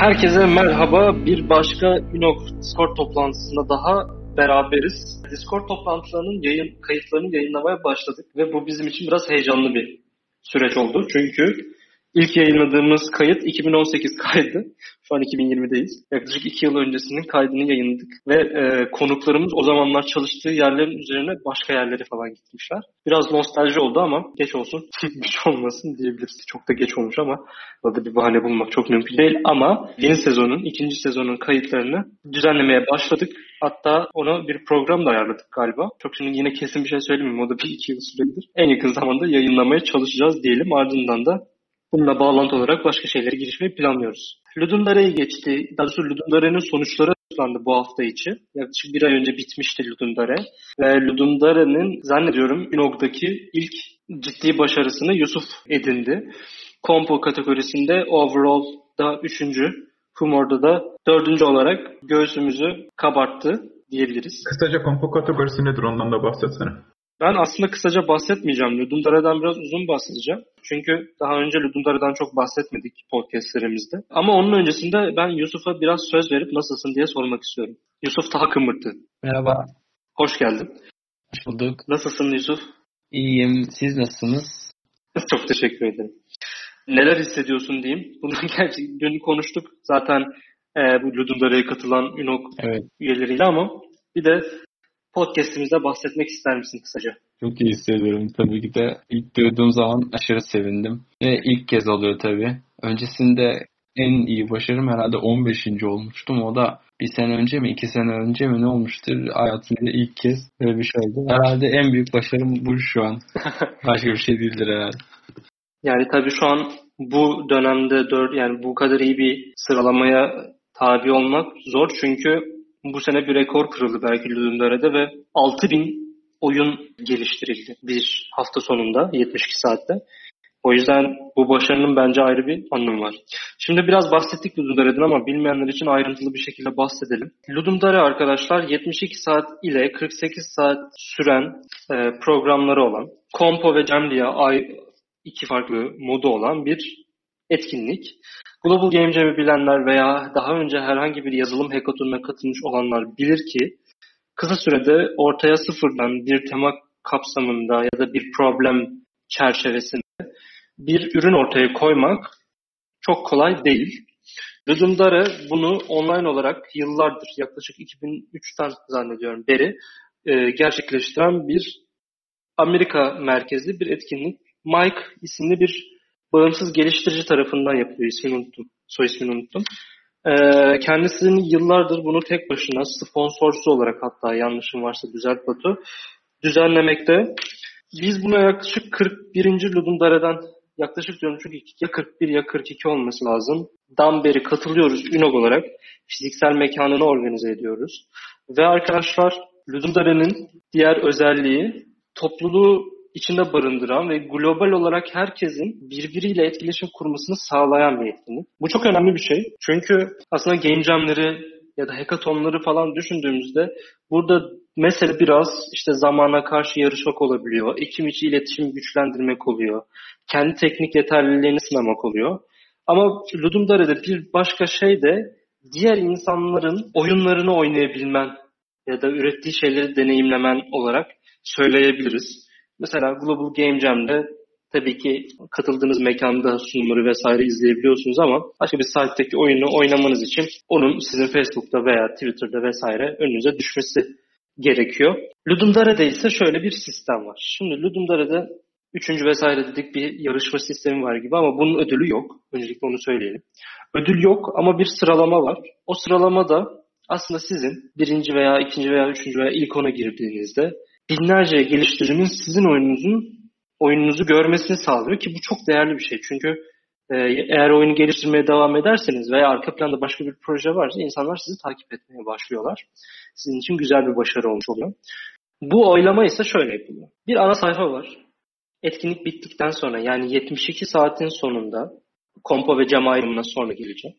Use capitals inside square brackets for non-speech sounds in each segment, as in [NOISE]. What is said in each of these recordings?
Herkese merhaba. Bir başka Unok Discord toplantısında daha beraberiz. Discord toplantılarının yayın kayıtlarını yayınlamaya başladık ve bu bizim için biraz heyecanlı bir süreç oldu. Çünkü ilk yayınladığımız kayıt 2018 kaydı. Şu an 2020'deyiz. Yaklaşık iki yıl öncesinin kaydını yayınladık. Ve e, konuklarımız o zamanlar çalıştığı yerlerin üzerine başka yerlere falan gitmişler. Biraz nostalji oldu ama geç olsun, [LAUGHS] güç olmasın diyebiliriz. Çok da geç olmuş ama orada bir bahane bulmak çok mümkün değil. Ama yeni sezonun, ikinci sezonun kayıtlarını düzenlemeye başladık. Hatta ona bir program da ayarladık galiba. Çok şimdi yine kesin bir şey söylemeyeyim. O da bir iki yıl sürebilir. En yakın zamanda yayınlamaya çalışacağız diyelim. Ardından da Bununla bağlantı olarak başka şeylere girişmeyi planlıyoruz. Ludundare'ye geçti. Daha doğrusu Ludundare'nin sonuçları açıklandı bu hafta içi. Yaklaşık bir ay önce bitmişti Ludundare. Ve Ludundare'nin zannediyorum Inog'daki ilk ciddi başarısını Yusuf edindi. Kompo kategorisinde overall'da üçüncü, Humor'da da dördüncü olarak göğsümüzü kabarttı diyebiliriz. Kısaca kompo kategorisi nedir ondan da bahsetsene. Ben aslında kısaca bahsetmeyeceğim. Ludundare'den biraz uzun bahsedeceğim. Çünkü daha önce Ludundare'den çok bahsetmedik podcastlerimizde. Ama onun öncesinde ben Yusuf'a biraz söz verip nasılsın diye sormak istiyorum. Yusuf Taha Kımırtı. Merhaba. Hoş geldin. Hoş bulduk. Nasılsın Yusuf? İyiyim. Siz nasılsınız? Çok teşekkür ederim. Neler hissediyorsun diyeyim. Bunu [LAUGHS] gerçi dün konuştuk zaten e, bu Ludundare'ye katılan Ünok evet. üyeleriyle ama bir de podcastimizde bahsetmek ister misin kısaca? Çok iyi hissediyorum tabii ki de. ilk duyduğum zaman aşırı sevindim. Ve ilk kez oluyor tabii. Öncesinde en iyi başarım herhalde 15. olmuştum. O da bir sene önce mi iki sene önce mi ne olmuştur hayatımda ilk kez böyle bir şey oldu. Herhalde en büyük başarım bu şu an. [LAUGHS] Başka bir şey değildir herhalde. Yani tabii şu an bu dönemde dört yani bu kadar iyi bir sıralamaya tabi olmak zor çünkü bu sene bir rekor kırıldı belki Ludundare'de ve 6000 oyun geliştirildi bir hafta sonunda 72 saatte. O yüzden bu başarının bence ayrı bir anlamı var. Şimdi biraz bahsettik Ludundare'den ama bilmeyenler için ayrıntılı bir şekilde bahsedelim. Ludundare arkadaşlar 72 saat ile 48 saat süren e, programları olan Kompo ve Cemli'ye iki farklı modu olan bir etkinlik. Global Game Jam'i bilenler veya daha önce herhangi bir yazılım hackathonuna katılmış olanlar bilir ki kısa sürede ortaya sıfırdan bir tema kapsamında ya da bir problem çerçevesinde bir ürün ortaya koymak çok kolay değil. Ludumdare bunu online olarak yıllardır, yaklaşık 2003'ten zannediyorum beri e, gerçekleştiren bir Amerika merkezli bir etkinlik. Mike isimli bir bağımsız geliştirici tarafından yapılıyor. İsmini unuttum. Soy ismini unuttum. Ee, kendisini yıllardır bunu tek başına sponsorsu olarak hatta yanlışım varsa düzelt Batu düzenlemekte. Biz buna yaklaşık 41. Ludundare'den yaklaşık diyorum çünkü ya 41 ya 42 olması lazım. Dan beri katılıyoruz Ünog olarak. Fiziksel mekanını organize ediyoruz. Ve arkadaşlar Ludundare'nin diğer özelliği topluluğu içinde barındıran ve global olarak herkesin birbiriyle etkileşim kurmasını sağlayan bir etkinlik. Bu çok önemli bir şey. Çünkü aslında game jamleri ya da hackathonları falan düşündüğümüzde burada mesele biraz işte zamana karşı yarışmak olabiliyor. Ekim içi iletişim güçlendirmek oluyor. Kendi teknik yeterliliğini sınamak oluyor. Ama Ludumdare'de bir başka şey de diğer insanların oyunlarını oynayabilmen ya da ürettiği şeyleri deneyimlemen olarak söyleyebiliriz. Mesela Global Game Jam'de tabii ki katıldığınız mekanda sunumları vesaire izleyebiliyorsunuz ama başka bir site'deki oyunu oynamanız için onun sizin Facebook'ta veya Twitter'da vesaire önünüze düşmesi gerekiyor. Ludumdare'de ise şöyle bir sistem var. Şimdi Ludumdare'de üçüncü vesaire dedik bir yarışma sistemi var gibi ama bunun ödülü yok. Öncelikle onu söyleyelim. Ödül yok ama bir sıralama var. O sıralamada aslında sizin birinci veya ikinci veya üçüncü veya ilk ona girdiğinizde binlerce geliştiricinin sizin oyununuzun oyununuzu görmesini sağlıyor ki bu çok değerli bir şey. Çünkü e, eğer oyunu geliştirmeye devam ederseniz veya arka planda başka bir proje varsa insanlar sizi takip etmeye başlıyorlar. Sizin için güzel bir başarı olmuş oluyor. Bu oylama ise şöyle yapılıyor. Bir ana sayfa var. Etkinlik bittikten sonra yani 72 saatin sonunda kompo ve cam ayrımına sonra geleceğim.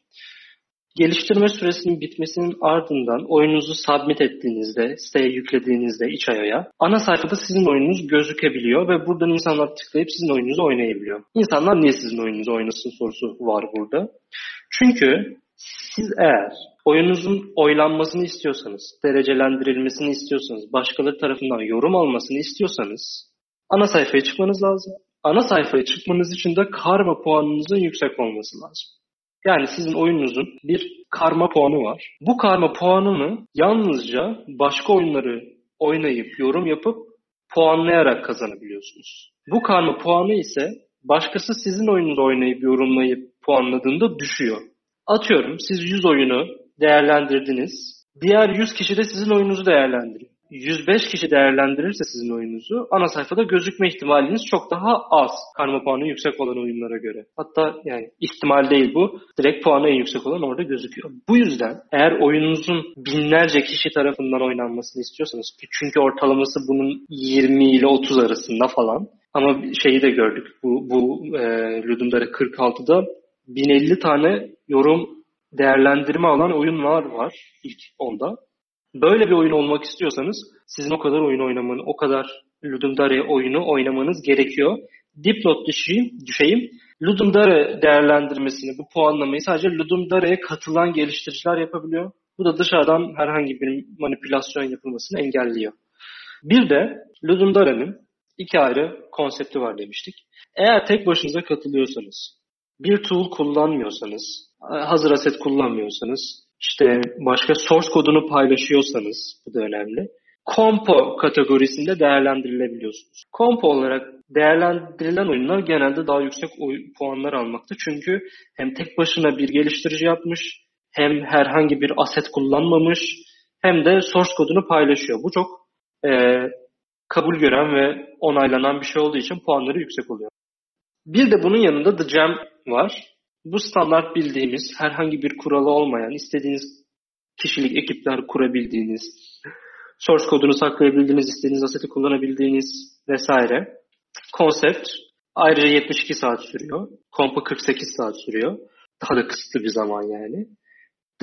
Geliştirme süresinin bitmesinin ardından oyununuzu submit ettiğinizde, siteye yüklediğinizde iç ayaya ana sayfada sizin oyununuz gözükebiliyor ve buradan insanlar tıklayıp sizin oyununuzu oynayabiliyor. İnsanlar niye sizin oyununuzu oynasın sorusu var burada. Çünkü Siz eğer oyununuzun oylanmasını istiyorsanız, derecelendirilmesini istiyorsanız, başkaları tarafından yorum almasını istiyorsanız ana sayfaya çıkmanız lazım. Ana sayfaya çıkmanız için de karma puanınızın yüksek olması lazım. Yani sizin oyununuzun bir karma puanı var. Bu karma puanını yalnızca başka oyunları oynayıp, yorum yapıp puanlayarak kazanabiliyorsunuz. Bu karma puanı ise başkası sizin oyununuzu oynayıp, yorumlayıp puanladığında düşüyor. Atıyorum siz 100 oyunu değerlendirdiniz. Diğer 100 kişi de sizin oyununuzu değerlendiriyor. 105 kişi değerlendirirse sizin oyununuzu ana sayfada gözükme ihtimaliniz çok daha az karma puanı yüksek olan oyunlara göre. Hatta yani ihtimal değil bu. Direkt puanı en yüksek olan orada gözüküyor. Bu yüzden eğer oyununuzun binlerce kişi tarafından oynanmasını istiyorsanız çünkü ortalaması bunun 20 ile 30 arasında falan ama şeyi de gördük. Bu, bu e, Ludumdare 46'da 1050 tane yorum değerlendirme alan oyunlar var ilk onda. Böyle bir oyun olmak istiyorsanız sizin o kadar oyun oynamanız, o kadar Ludum Dare oyunu oynamanız gerekiyor. Dipnot düşeyim, düşeyim. Ludum Dare değerlendirmesini, bu puanlamayı sadece Ludum Dare'ye katılan geliştiriciler yapabiliyor. Bu da dışarıdan herhangi bir manipülasyon yapılmasını engelliyor. Bir de Ludum Dare'nin iki ayrı konsepti var demiştik. Eğer tek başınıza katılıyorsanız, bir tool kullanmıyorsanız, hazır aset kullanmıyorsanız, işte başka source kodunu paylaşıyorsanız bu da önemli. Kompo kategorisinde değerlendirilebiliyorsunuz. Kompo olarak değerlendirilen oyunlar genelde daha yüksek puanlar almakta. Çünkü hem tek başına bir geliştirici yapmış, hem herhangi bir aset kullanmamış, hem de source kodunu paylaşıyor. Bu çok e, kabul gören ve onaylanan bir şey olduğu için puanları yüksek oluyor. Bir de bunun yanında The Jam var. Bu standart bildiğimiz, herhangi bir kuralı olmayan, istediğiniz kişilik ekipler kurabildiğiniz, source kodunu saklayabildiğiniz, istediğiniz aseti kullanabildiğiniz vesaire konsept ayrıca 72 saat sürüyor. Kompa 48 saat sürüyor. Daha da kısıtlı bir zaman yani.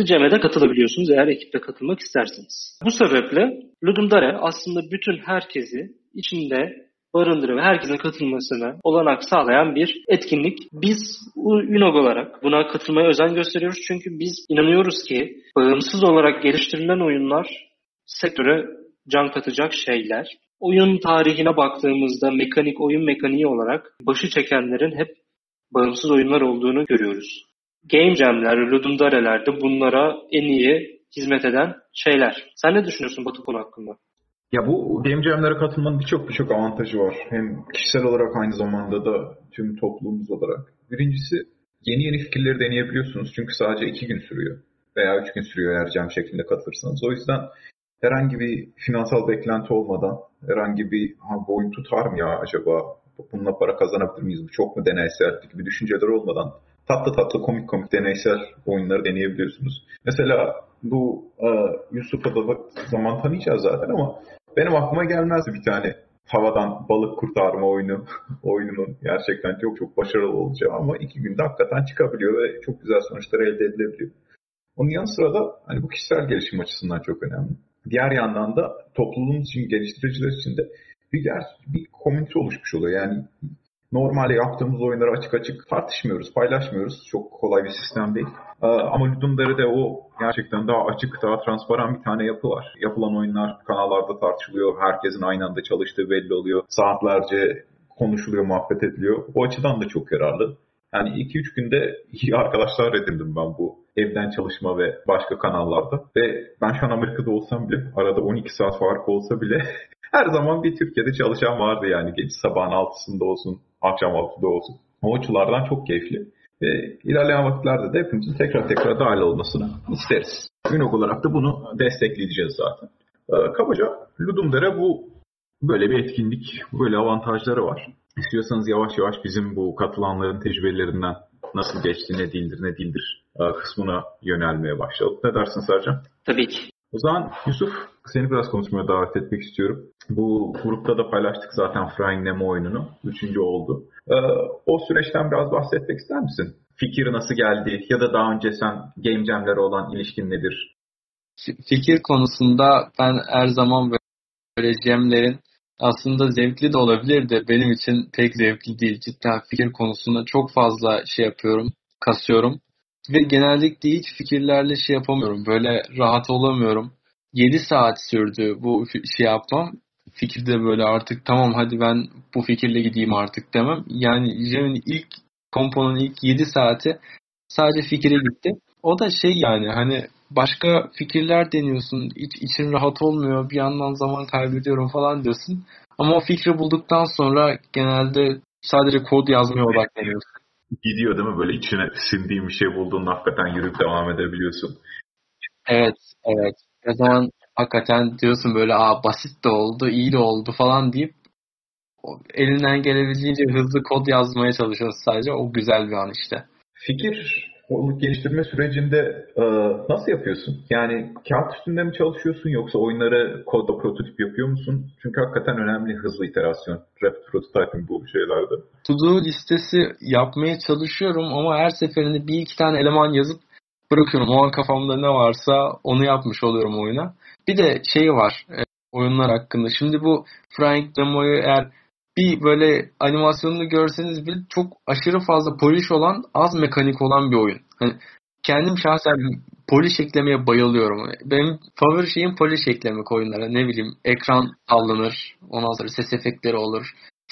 Jam'e de katılabiliyorsunuz eğer ekiple katılmak isterseniz. Bu sebeple Ludum Dare aslında bütün herkesi içinde barındırı ve herkesin katılmasına olanak sağlayan bir etkinlik. Biz Unog olarak buna katılmaya özen gösteriyoruz. Çünkü biz inanıyoruz ki bağımsız olarak geliştirilen oyunlar sektöre can katacak şeyler. Oyun tarihine baktığımızda mekanik oyun mekaniği olarak başı çekenlerin hep bağımsız oyunlar olduğunu görüyoruz. Game Jam'ler, Ludum Dare'lerde bunlara en iyi hizmet eden şeyler. Sen ne düşünüyorsun Batu konu hakkında? Ya bu game jam'lere katılmanın birçok birçok avantajı var. Hem kişisel olarak aynı zamanda da tüm toplumumuz olarak. Birincisi yeni yeni fikirleri deneyebiliyorsunuz. Çünkü sadece iki gün sürüyor. Veya üç gün sürüyor eğer jam şeklinde katılırsanız. O yüzden herhangi bir finansal beklenti olmadan, herhangi bir ha, bu oyun tutar mı ya acaba, bununla para kazanabilir miyiz, bu çok mu deneysel gibi düşünceler olmadan tatlı tatlı komik komik deneysel oyunları deneyebiliyorsunuz. Mesela bu e, Yusuf'a da zaman tanıyacağız zaten ama benim aklıma gelmezdi bir tane havadan balık kurtarma oyunu [LAUGHS] oyununun gerçekten çok çok başarılı olacağı ama iki günde hakikaten çıkabiliyor ve çok güzel sonuçlar elde edilebiliyor. Onun yanı sıra da hani bu kişisel gelişim açısından çok önemli. Diğer yandan da topluluğumuz için, geliştiriciler için de bir, bir komünite oluşmuş oluyor. Yani normalde yaptığımız oyunları açık açık tartışmıyoruz, paylaşmıyoruz. Çok kolay bir sistem değil. Ee, ama Ludum Dare'de o gerçekten daha açık, daha transparan bir tane yapı var. Yapılan oyunlar kanallarda tartışılıyor. Herkesin aynı anda çalıştığı belli oluyor. Saatlerce konuşuluyor, muhabbet ediliyor. O açıdan da çok yararlı. Yani 2-3 günde [LAUGHS] iyi arkadaşlar edindim ben bu evden çalışma ve başka kanallarda. Ve ben şu an Amerika'da olsam bile arada 12 saat fark olsa bile [LAUGHS] her zaman bir Türkiye'de çalışan vardı yani. Geç sabahın 6'sında olsun, akşam 6'da olsun. O çok keyifli. Ve ilerleyen vakitlerde de hepimizin tekrar tekrar dahil olmasını isteriz. Ünog olarak da bunu destekleyeceğiz zaten. Ee, kabaca Ludumdere bu böyle bir etkinlik, böyle avantajları var. İstiyorsanız yavaş yavaş bizim bu katılanların tecrübelerinden nasıl geçti, ne değildir, ne değildir e, kısmına yönelmeye başladık. Ne dersin Sercan? Tabii ki. O zaman Yusuf seni biraz konuşmaya davet etmek istiyorum. Bu grupta da paylaştık zaten Frying Nemo oyununu. Üçüncü oldu. Ee, o süreçten biraz bahsetmek ister misin? Fikir nasıl geldi ya da daha önce sen Game Jam'lere olan ilişkin nedir? Fikir konusunda ben her zaman böyle Jam'lerin aslında zevkli de olabilir de benim için pek zevkli değil. Cidden fikir konusunda çok fazla şey yapıyorum, kasıyorum. Ve genellikle hiç fikirlerle şey yapamıyorum. Böyle rahat olamıyorum. 7 saat sürdü bu şey yapmam. Fikirde böyle artık tamam hadi ben bu fikirle gideyim artık demem. Yani Jem'in ilk komponun ilk 7 saati sadece fikire gitti. O da şey yani hani başka fikirler deniyorsun. İç, için rahat olmuyor. Bir yandan zaman kaybediyorum falan diyorsun. Ama o fikri bulduktan sonra genelde sadece kod yazmaya odaklanıyorsun. Gidiyor değil mi? Böyle içine sindiğin bir şey bulduğunda hakikaten yürüyüp devam edebiliyorsun. Evet, evet. O zaman hakikaten diyorsun böyle aa basit de oldu, iyi de oldu falan deyip elinden gelebildiğince hızlı kod yazmaya çalışıyorsun sadece. O güzel bir an işte. Fikir geliştirme sürecinde e, nasıl yapıyorsun? Yani kağıt üstünde mi çalışıyorsun yoksa oyunları kodda prototip yapıyor musun? Çünkü hakikaten önemli hızlı iterasyon. Rapid prototyping bu şeylerde. To-do listesi yapmaya çalışıyorum ama her seferinde bir iki tane eleman yazıp bırakıyorum. O an kafamda ne varsa onu yapmış oluyorum oyuna. Bir de şey var e, oyunlar hakkında. Şimdi bu Frank Demo'yu eğer bir böyle animasyonunu görseniz bile çok aşırı fazla polish olan, az mekanik olan bir oyun. Hani kendim şahsen polish eklemeye bayılıyorum. Benim favori şeyim polish eklemek oyunlara. Ne bileyim ekran sallanır, ondan sonra ses efektleri olur,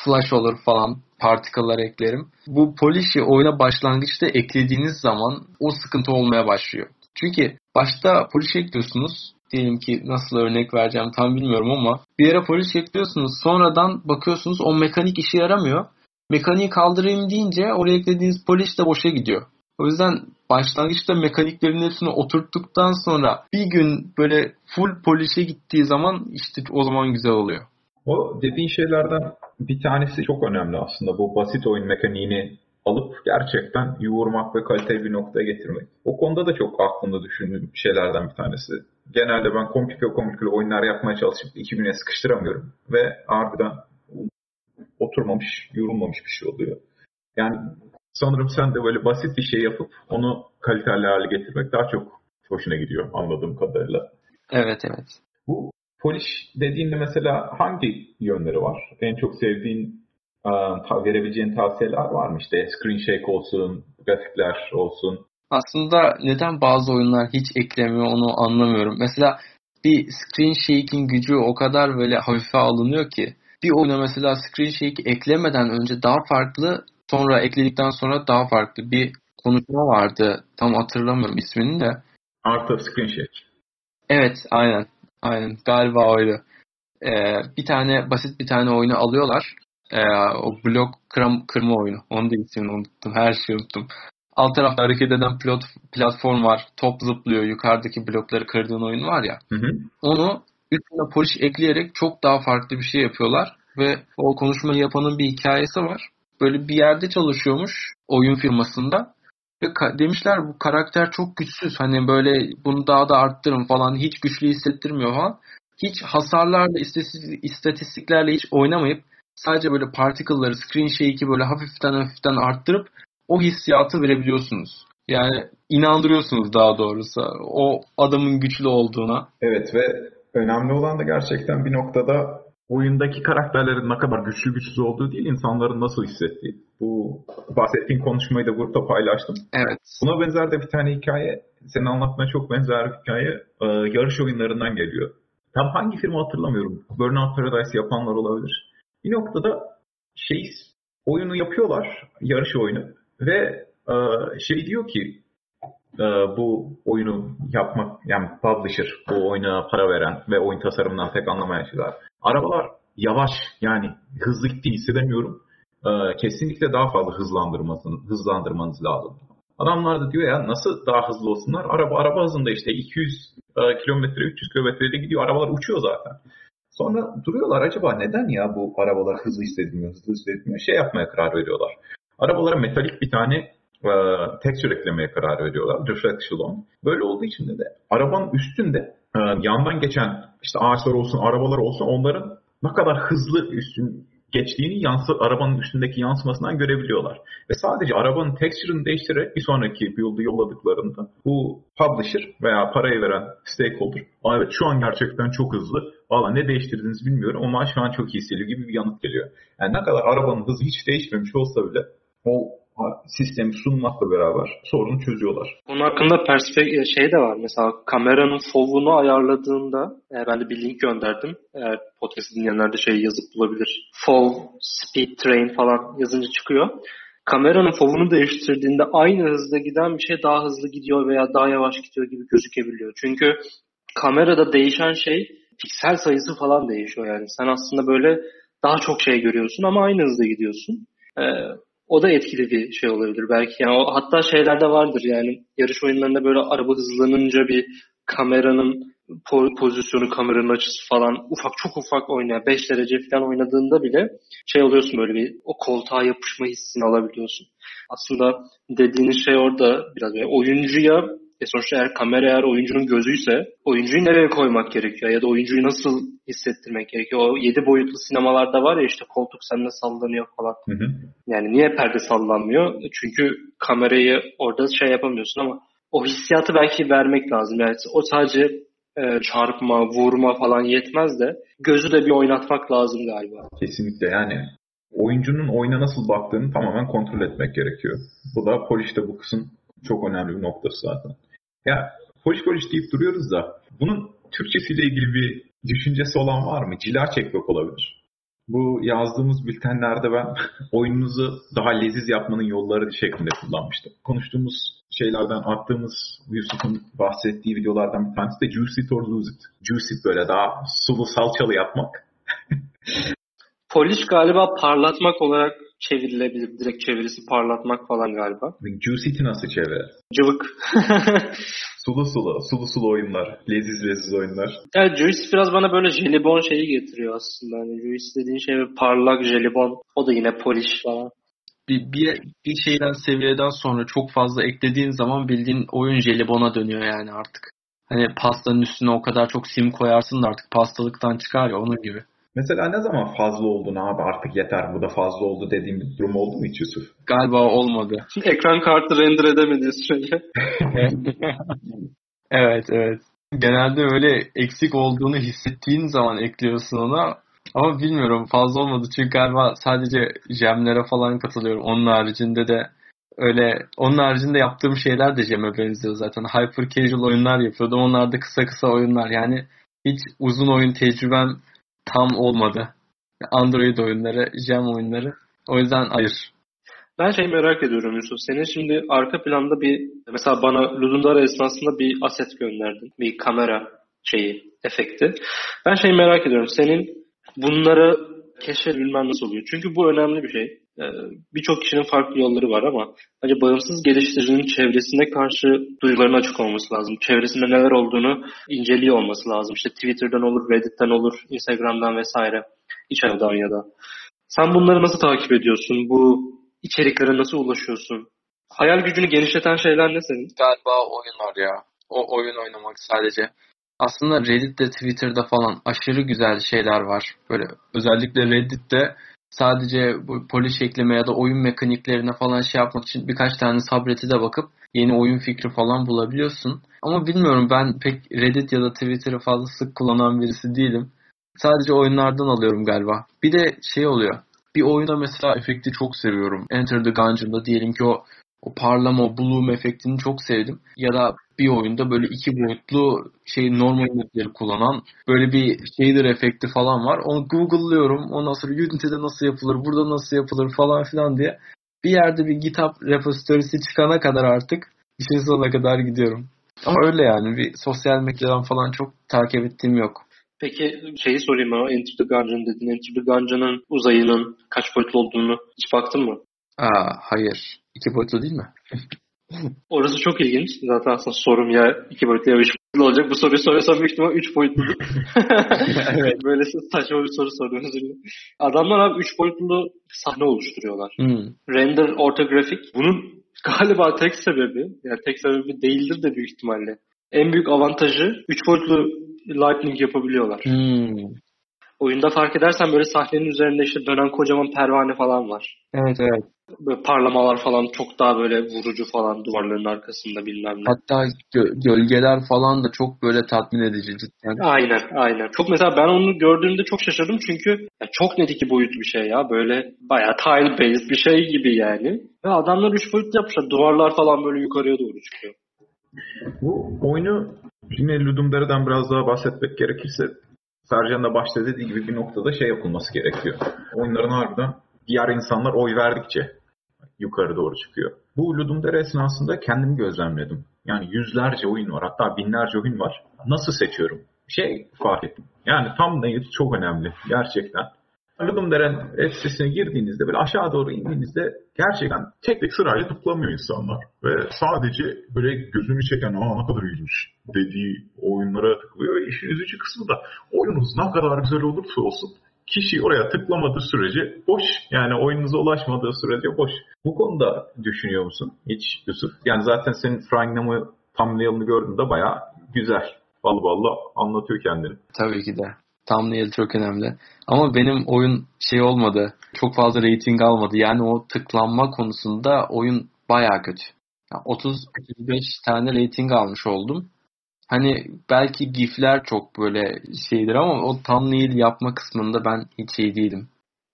flash olur falan, particle'lar eklerim. Bu polish'i oyuna başlangıçta eklediğiniz zaman o sıkıntı olmaya başlıyor. Çünkü başta polish ekliyorsunuz diyelim ki nasıl örnek vereceğim tam bilmiyorum ama bir yere polis ekliyorsunuz sonradan bakıyorsunuz o mekanik işe yaramıyor. Mekaniği kaldırayım deyince oraya eklediğiniz polis de boşa gidiyor. O yüzden başlangıçta mekaniklerin hepsini oturttuktan sonra bir gün böyle full polise gittiği zaman işte o zaman güzel oluyor. O dediğin şeylerden bir tanesi çok önemli aslında. Bu basit oyun mekaniğini alıp gerçekten yoğurmak ve kaliteli bir noktaya getirmek. O konuda da çok aklımda düşündüğüm şeylerden bir tanesi. Genelde ben komplike komplike oyunlar yapmaya çalışıp 2000'e sıkıştıramıyorum. Ve harbiden oturmamış, yorulmamış bir şey oluyor. Yani sanırım sen de böyle basit bir şey yapıp onu kaliteli hale getirmek daha çok hoşuna gidiyor anladığım kadarıyla. Evet evet. Bu polish dediğinde mesela hangi yönleri var? En çok sevdiğin verebileceğin tavsiyeler var mı? İşte screen shake olsun, grafikler olsun. Aslında neden bazı oyunlar hiç eklemiyor onu anlamıyorum. Mesela bir screen shake'in gücü o kadar böyle hafife alınıyor ki bir oyuna mesela screen shake eklemeden önce daha farklı sonra ekledikten sonra daha farklı bir konuşma vardı. Tam hatırlamıyorum ismini de. Art of Screen Shake. Evet aynen. Aynen galiba oydu. Ee, bir tane basit bir tane oyunu alıyorlar. Ee, o blok kıram, kırma oyunu. Onu da ismini unuttum. Her şeyi unuttum. Alt tarafta hareket eden pilot, platform var. Top zıplıyor. Yukarıdaki blokları kırdığın oyun var ya. Hı hı. Onu üstüne polish ekleyerek çok daha farklı bir şey yapıyorlar. Ve o konuşmayı yapanın bir hikayesi var. Böyle bir yerde çalışıyormuş oyun firmasında. Ve demişler bu karakter çok güçsüz. Hani böyle bunu daha da arttırın falan. Hiç güçlü hissettirmiyor falan. Hiç hasarlarla, istatistiklerle hiç oynamayıp sadece böyle particle'ları, screen shake'i böyle hafiften hafiften arttırıp o hissiyatı verebiliyorsunuz. Yani inandırıyorsunuz daha doğrusu o adamın güçlü olduğuna. Evet ve önemli olan da gerçekten bir noktada oyundaki karakterlerin ne kadar güçlü güçsüz olduğu değil, insanların nasıl hissettiği. Bu bahsettiğin konuşmayı da grupta paylaştım. Evet. Buna benzer de bir tane hikaye, senin anlatmaya çok benzer bir hikaye e, yarış oyunlarından geliyor. Tam hangi firma hatırlamıyorum. Burnout Paradise yapanlar olabilir. Bir noktada şey oyunu yapıyorlar, yarış oyunu ve e, şey diyor ki e, bu oyunu yapmak yani publisher bu oyuna para veren ve oyun tasarımından pek anlamayan şeyler. Arabalar yavaş yani hızlı gittiğini hissedemiyorum. E, kesinlikle daha fazla hızlandırmanız, hızlandırmanız lazım. Adamlar da diyor ya nasıl daha hızlı olsunlar? Araba araba hızında işte 200 e, kilometre 300 kilometrede gidiyor. Arabalar uçuyor zaten. Sonra duruyorlar acaba neden ya bu arabalar hızlı hissedilmiyor, hızlı hissedilmiyor? Şey yapmaya karar veriyorlar. Arabalara metalik bir tane e, texture eklemeye karar veriyorlar. Reflection Böyle olduğu için de, arabanın üstünde e, yandan geçen işte ağaçlar olsun, arabalar olsun onların ne kadar hızlı üstün geçtiğini yansı, arabanın üstündeki yansımasından görebiliyorlar. Ve sadece arabanın texture'ını değiştirerek bir sonraki build'ı yolladıklarında bu publisher veya parayı veren stakeholder Aa evet şu an gerçekten çok hızlı. Valla ne değiştirdiğinizi bilmiyorum ama şu an çok iyi hissediyor gibi bir yanıt geliyor. Yani ne kadar arabanın hızı hiç değişmemiş olsa bile o sistemi sunmakla beraber sorunu çözüyorlar. Bunun hakkında perspektif şey de var. Mesela kameranın fovunu ayarladığında e, ben de bir link gönderdim. Eğer podcast dinleyenler de şey yazıp bulabilir. Fov, speed train falan yazınca çıkıyor. Kameranın fovunu değiştirdiğinde aynı hızda giden bir şey daha hızlı gidiyor veya daha yavaş gidiyor gibi gözükebiliyor. Çünkü kamerada değişen şey piksel sayısı falan değişiyor yani. Sen aslında böyle daha çok şey görüyorsun ama aynı hızda gidiyorsun. Ee, o da etkili bir şey olabilir belki. Yani o, hatta şeylerde vardır yani yarış oyunlarında böyle araba hızlanınca bir kameranın po- pozisyonu, kameranın açısı falan ufak çok ufak oynayan 5 derece falan oynadığında bile şey oluyorsun böyle bir o koltuğa yapışma hissini alabiliyorsun. Aslında dediğiniz şey orada biraz böyle oyuncuya e sonuçta eğer kamera eğer oyuncunun gözüyse oyuncuyu nereye koymak gerekiyor ya da oyuncuyu nasıl hissettirmek gerekiyor. O 7 boyutlu sinemalarda var ya işte koltuk sende sallanıyor falan. Hı hı. Yani niye perde sallanmıyor? Çünkü kamerayı orada şey yapamıyorsun ama o hissiyatı belki vermek lazım. Yani o sadece e, çarpma, vurma falan yetmez de gözü de bir oynatmak lazım galiba. Kesinlikle yani oyuncunun oyuna nasıl baktığını tamamen kontrol etmek gerekiyor. Bu da Polish'te bu kısım çok önemli bir noktası zaten. Ya Polish Polish deyip duruyoruz da bunun Türkçesiyle ilgili bir düşüncesi olan var mı? Cila çekmek olabilir. Bu yazdığımız bültenlerde ben [LAUGHS] oyununuzu daha leziz yapmanın yolları şeklinde kullanmıştım. Konuştuğumuz şeylerden attığımız Yusuf'un bahsettiği videolardan bir tanesi de juice it or lose it. Juice it böyle daha sulu salçalı yapmak. [LAUGHS] Polish galiba parlatmak olarak çevrilebilir. Direkt çevirisi parlatmak falan galiba. Juice it'i nasıl çevirir? Cıvık. [LAUGHS] sulu sulu, sulu sulu oyunlar. Leziz leziz oyunlar. Yani Juice biraz bana böyle jelibon şeyi getiriyor aslında. Hani Juice dediğin şey bir parlak jelibon. O da yine polish falan. Bir, bir, bir şeyden seviyeden sonra çok fazla eklediğin zaman bildiğin oyun jelibona dönüyor yani artık. Hani pastanın üstüne o kadar çok sim koyarsın da artık pastalıktan çıkar ya onun gibi. Mesela ne zaman fazla oldun abi artık yeter bu da fazla oldu dediğim bir durum oldu mu hiç Yusuf? Galiba olmadı. [LAUGHS] Ekran kartı render edemediği sürece. [LAUGHS] evet evet. Genelde öyle eksik olduğunu hissettiğin zaman ekliyorsun ona. Ama bilmiyorum fazla olmadı çünkü galiba sadece jemlere falan katılıyorum. Onun haricinde de öyle onun haricinde yaptığım şeyler de jeme benziyor zaten. Hyper casual oyunlar yapıyordum. Onlar da kısa kısa oyunlar. Yani hiç uzun oyun tecrübem tam olmadı. Android oyunları, Jam oyunları. O yüzden hayır. Ben şey merak ediyorum Yusuf. Senin şimdi arka planda bir mesela bana Ludundara esnasında bir aset gönderdin. Bir kamera şeyi, efekti. Ben şey merak ediyorum. Senin bunları keşfedebilmen nasıl oluyor? Çünkü bu önemli bir şey. Ee, Birçok kişinin farklı yolları var ama bence bağımsız geliştiricinin çevresine karşı duyuların açık olması lazım. Çevresinde neler olduğunu inceliyor olması lazım. İşte Twitter'dan olur, Reddit'ten olur, Instagram'dan vesaire. İçeriden ya da. Sen bunları nasıl takip ediyorsun? Bu içeriklere nasıl ulaşıyorsun? Hayal gücünü genişleten şeyler ne senin? Galiba oyunlar ya. O oyun oynamak sadece. Aslında Reddit'te, Twitter'da falan aşırı güzel şeyler var. Böyle özellikle Reddit'te sadece bu polish ekleme ya da oyun mekaniklerine falan şey yapmak için birkaç tane subreddit'e bakıp yeni oyun fikri falan bulabiliyorsun. Ama bilmiyorum ben pek Reddit ya da Twitter'ı fazla sık kullanan birisi değilim. Sadece oyunlardan alıyorum galiba. Bir de şey oluyor. Bir oyunda mesela efekti çok seviyorum. Enter the Gungeon'da diyelim ki o o parlama, o bloom efektini çok sevdim. Ya da bir oyunda böyle iki boyutlu şey normal mapleri kullanan böyle bir shader efekti falan var. Onu Google'lıyorum. Ondan sonra Unity'de nasıl yapılır, burada nasıl yapılır falan filan diye. Bir yerde bir GitHub repository'si çıkana kadar artık işin sonuna kadar gidiyorum. Ama öyle yani bir sosyal medyadan falan çok takip ettiğim yok. Peki şeyi sorayım ama Enter the Gungeon dedin. Enter the Gungeon'ın uzayının kaç boyutlu olduğunu hiç baktın mı? Aa, hayır. İki boyutlu değil mi? [LAUGHS] Orası çok ilginç. Zaten aslında sorum ya iki boyutlu ya üç boyutlu olacak. Bu soruyu soruyorsam büyük ihtimal üç boyutludur. [LAUGHS] evet. Böyle saçma bir soru dilerim. Adamlar abi üç boyutlu sahne oluşturuyorlar. Hmm. Render ortografik. Bunun galiba tek sebebi, yani tek sebebi değildir de büyük ihtimalle. En büyük avantajı üç boyutlu lightning yapabiliyorlar. Hmm. Oyunda fark edersen böyle sahnenin üzerinde işte dönen kocaman pervane falan var. Evet evet. Böyle parlamalar falan çok daha böyle vurucu falan duvarların arkasında bilmem ne. Hatta gö- gölgeler falan da çok böyle tatmin edici cidden. Aynen aynen. Çok mesela ben onu gördüğümde çok şaşırdım çünkü ya çok net iki boyut bir şey ya. Böyle bayağı tile based bir şey gibi yani. Ve adamlar üç boyut yapmışlar. Duvarlar falan böyle yukarıya doğru çıkıyor. Bu oyunu yine Ludum Dare'den biraz daha bahsetmek gerekirse Sercan da başta dediği gibi bir noktada şey yapılması gerekiyor. Oyunların harbiden diğer insanlar oy verdikçe yukarı doğru çıkıyor. Bu Ludum Dare esnasında kendimi gözlemledim. Yani yüzlerce oyun var hatta binlerce oyun var. Nasıl seçiyorum? Şey fark ettim. Yani tam da çok önemli gerçekten. Ludum Dare'nin sitesine girdiğinizde böyle aşağı doğru indiğinizde gerçekten tek tek sırayla tıklamıyor insanlar. Ve sadece böyle gözünü çeken aa ne kadar iyiymiş dediği oyunlara tıklıyor. Ve işin üzücü kısmı da oyununuz ne kadar güzel olursa olsun kişi oraya tıklamadığı sürece boş. Yani oyununuza ulaşmadığı sürece boş. Bu konuda düşünüyor musun hiç Yusuf? Yani zaten senin Fragnem'ı thumbnail'ını gördüğümde bayağı güzel. Ballı ballı anlatıyor kendini. Tabii ki de. Thumbnail çok önemli. Ama benim oyun şey olmadı. Çok fazla rating almadı. Yani o tıklanma konusunda oyun bayağı kötü. Yani 30-35 tane rating almış oldum. Hani belki gifler çok böyle şeydir ama o thumbnail yapma kısmında ben hiç iyi değilim.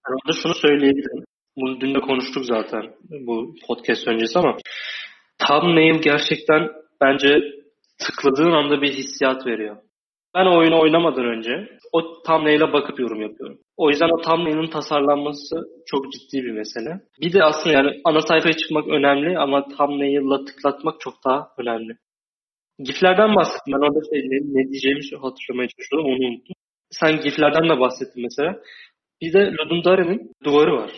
Ben orada şunu söyleyebilirim. Bunu dün de konuştuk zaten bu podcast öncesi ama thumbnail gerçekten bence tıkladığın anda bir hissiyat veriyor. Ben oyunu oynamadan önce o thumbnail'e bakıp yorum yapıyorum. O yüzden o thumbnail'in tasarlanması çok ciddi bir mesele. Bir de aslında yani ana sayfaya çıkmak önemli ama thumbnail'la tıklatmak çok daha önemli. GIF'lerden bahsettim. Ben orada şey, ne, ne diyeceğimi hatırlamaya çalışıyordum. Onu unuttum. Sen GIF'lerden de bahsettin mesela. Bir de Ludum duvarı var.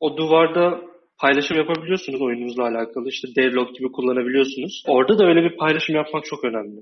O duvarda paylaşım yapabiliyorsunuz oyununuzla alakalı. İşte devlog gibi kullanabiliyorsunuz. Orada da öyle bir paylaşım yapmak çok önemli.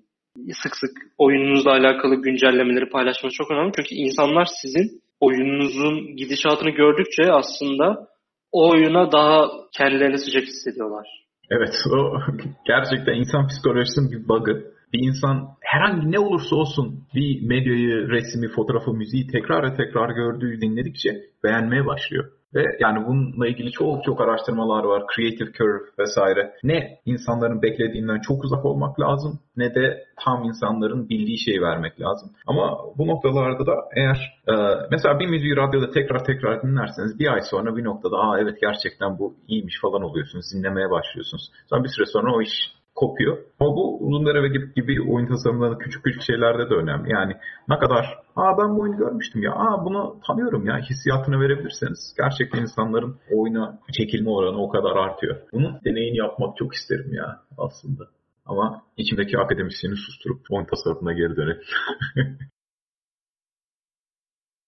Sık sık oyununuzla alakalı güncellemeleri paylaşmanız çok önemli. Çünkü insanlar sizin oyununuzun gidişatını gördükçe aslında o oyuna daha kendilerini sıcak hissediyorlar. Evet o [LAUGHS] gerçekten insan psikolojisinin bir bug'ı. Bir insan herhangi ne olursa olsun bir medyayı, resmi, fotoğrafı, müziği tekrar tekrar gördüğü dinledikçe beğenmeye başlıyor. Ve yani bununla ilgili çok çok araştırmalar var. Creative Curve vesaire. Ne insanların beklediğinden çok uzak olmak lazım ne de tam insanların bildiği şeyi vermek lazım. Ama bu noktalarda da eğer e, mesela bir müziği radyoda tekrar tekrar dinlerseniz bir ay sonra bir noktada aa evet gerçekten bu iyiymiş falan oluyorsunuz. Dinlemeye başlıyorsunuz. Sonra bir süre sonra o iş kopuyor. Ama bu uzun dere gibi, gibi oyun tasarımlarında küçük küçük şeylerde de önemli. Yani ne kadar aa ben bu oyunu görmüştüm ya aa bunu tanıyorum ya hissiyatını verebilirseniz gerçekten insanların oyuna çekilme oranı o kadar artıyor. Bunun deneyini yapmak çok isterim ya aslında. Ama içimdeki akademisyeni susturup oyun tasarımına geri dönelim. [LAUGHS]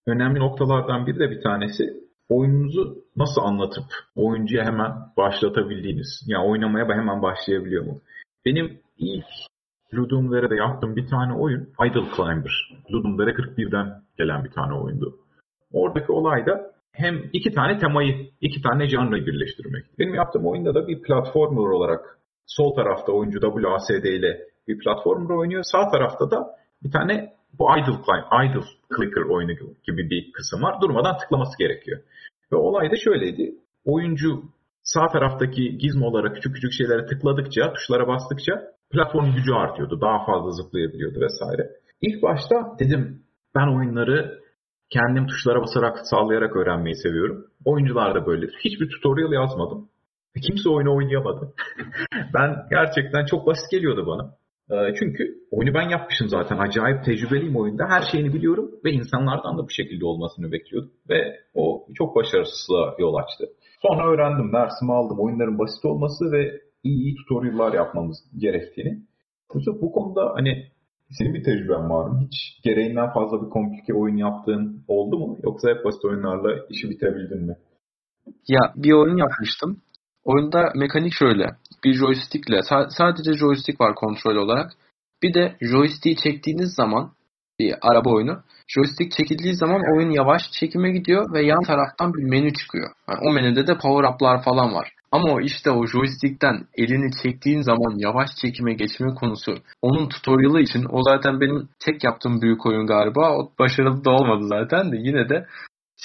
Önemli noktalardan biri de bir tanesi oyununuzu nasıl anlatıp oyuncuya hemen başlatabildiğiniz. Yani oynamaya hemen başlayabiliyor mu? Benim ilk Ludum Dare'de yaptığım bir tane oyun Idle Climber. Ludum Dare 41'den gelen bir tane oyundu. Oradaki olay da hem iki tane temayı, iki tane janrayı birleştirmek. Benim yaptığım oyunda da bir platformer olarak sol tarafta oyuncu WASD ile bir platformer oynuyor. Sağ tarafta da bir tane bu idle climb, idle clicker oyunu gibi bir kısım var. Durmadan tıklaması gerekiyor. Ve olay da şöyleydi. Oyuncu sağ taraftaki gizmolara, küçük küçük şeylere tıkladıkça, tuşlara bastıkça platform gücü artıyordu. Daha fazla zıplayabiliyordu vesaire. İlk başta dedim ben oyunları kendim tuşlara basarak, sağlayarak öğrenmeyi seviyorum. Oyuncular da böyle. Hiçbir tutorial yazmadım. Kimse oyunu oynayamadı. [LAUGHS] ben gerçekten çok basit geliyordu bana. Çünkü oyunu ben yapmışım zaten. Acayip tecrübeliyim oyunda. Her şeyini biliyorum ve insanlardan da bu şekilde olmasını bekliyordum. Ve o çok başarısızlığa yol açtı. Sonra öğrendim, dersimi aldım. Oyunların basit olması ve iyi, iyi tutorial'lar yapmamız gerektiğini. Yusuf bu konuda hani senin bir tecrüben var mı? Hiç gereğinden fazla bir komplike oyun yaptığın oldu mu? Yoksa hep basit oyunlarla işi bitirebildin mi? Ya bir oyun yapmıştım. Oyunda mekanik şöyle. Bir joystickle sadece joystick var kontrol olarak. Bir de joystick'i çektiğiniz zaman bir araba oyunu. Joystick çekildiği zaman oyun yavaş çekime gidiyor ve yan taraftan bir menü çıkıyor. Yani o menüde de power up'lar falan var. Ama o işte o joystick'ten elini çektiğin zaman yavaş çekime geçme konusu onun tutorial'ı için o zaten benim tek yaptığım büyük oyun galiba. O başarılı da olmadı zaten de yine de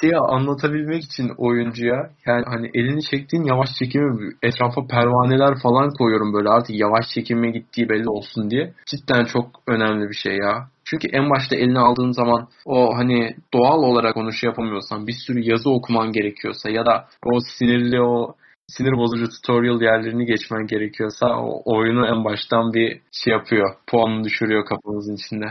şeyi anlatabilmek için oyuncuya yani hani elini çektiğin yavaş çekimi etrafa pervaneler falan koyuyorum böyle artık yavaş çekime gittiği belli olsun diye. Cidden çok önemli bir şey ya. Çünkü en başta eline aldığın zaman o hani doğal olarak onu şey yapamıyorsan bir sürü yazı okuman gerekiyorsa ya da o sinirli o sinir bozucu tutorial yerlerini geçmen gerekiyorsa o oyunu en baştan bir şey yapıyor. Puanını düşürüyor kafamızın içinde.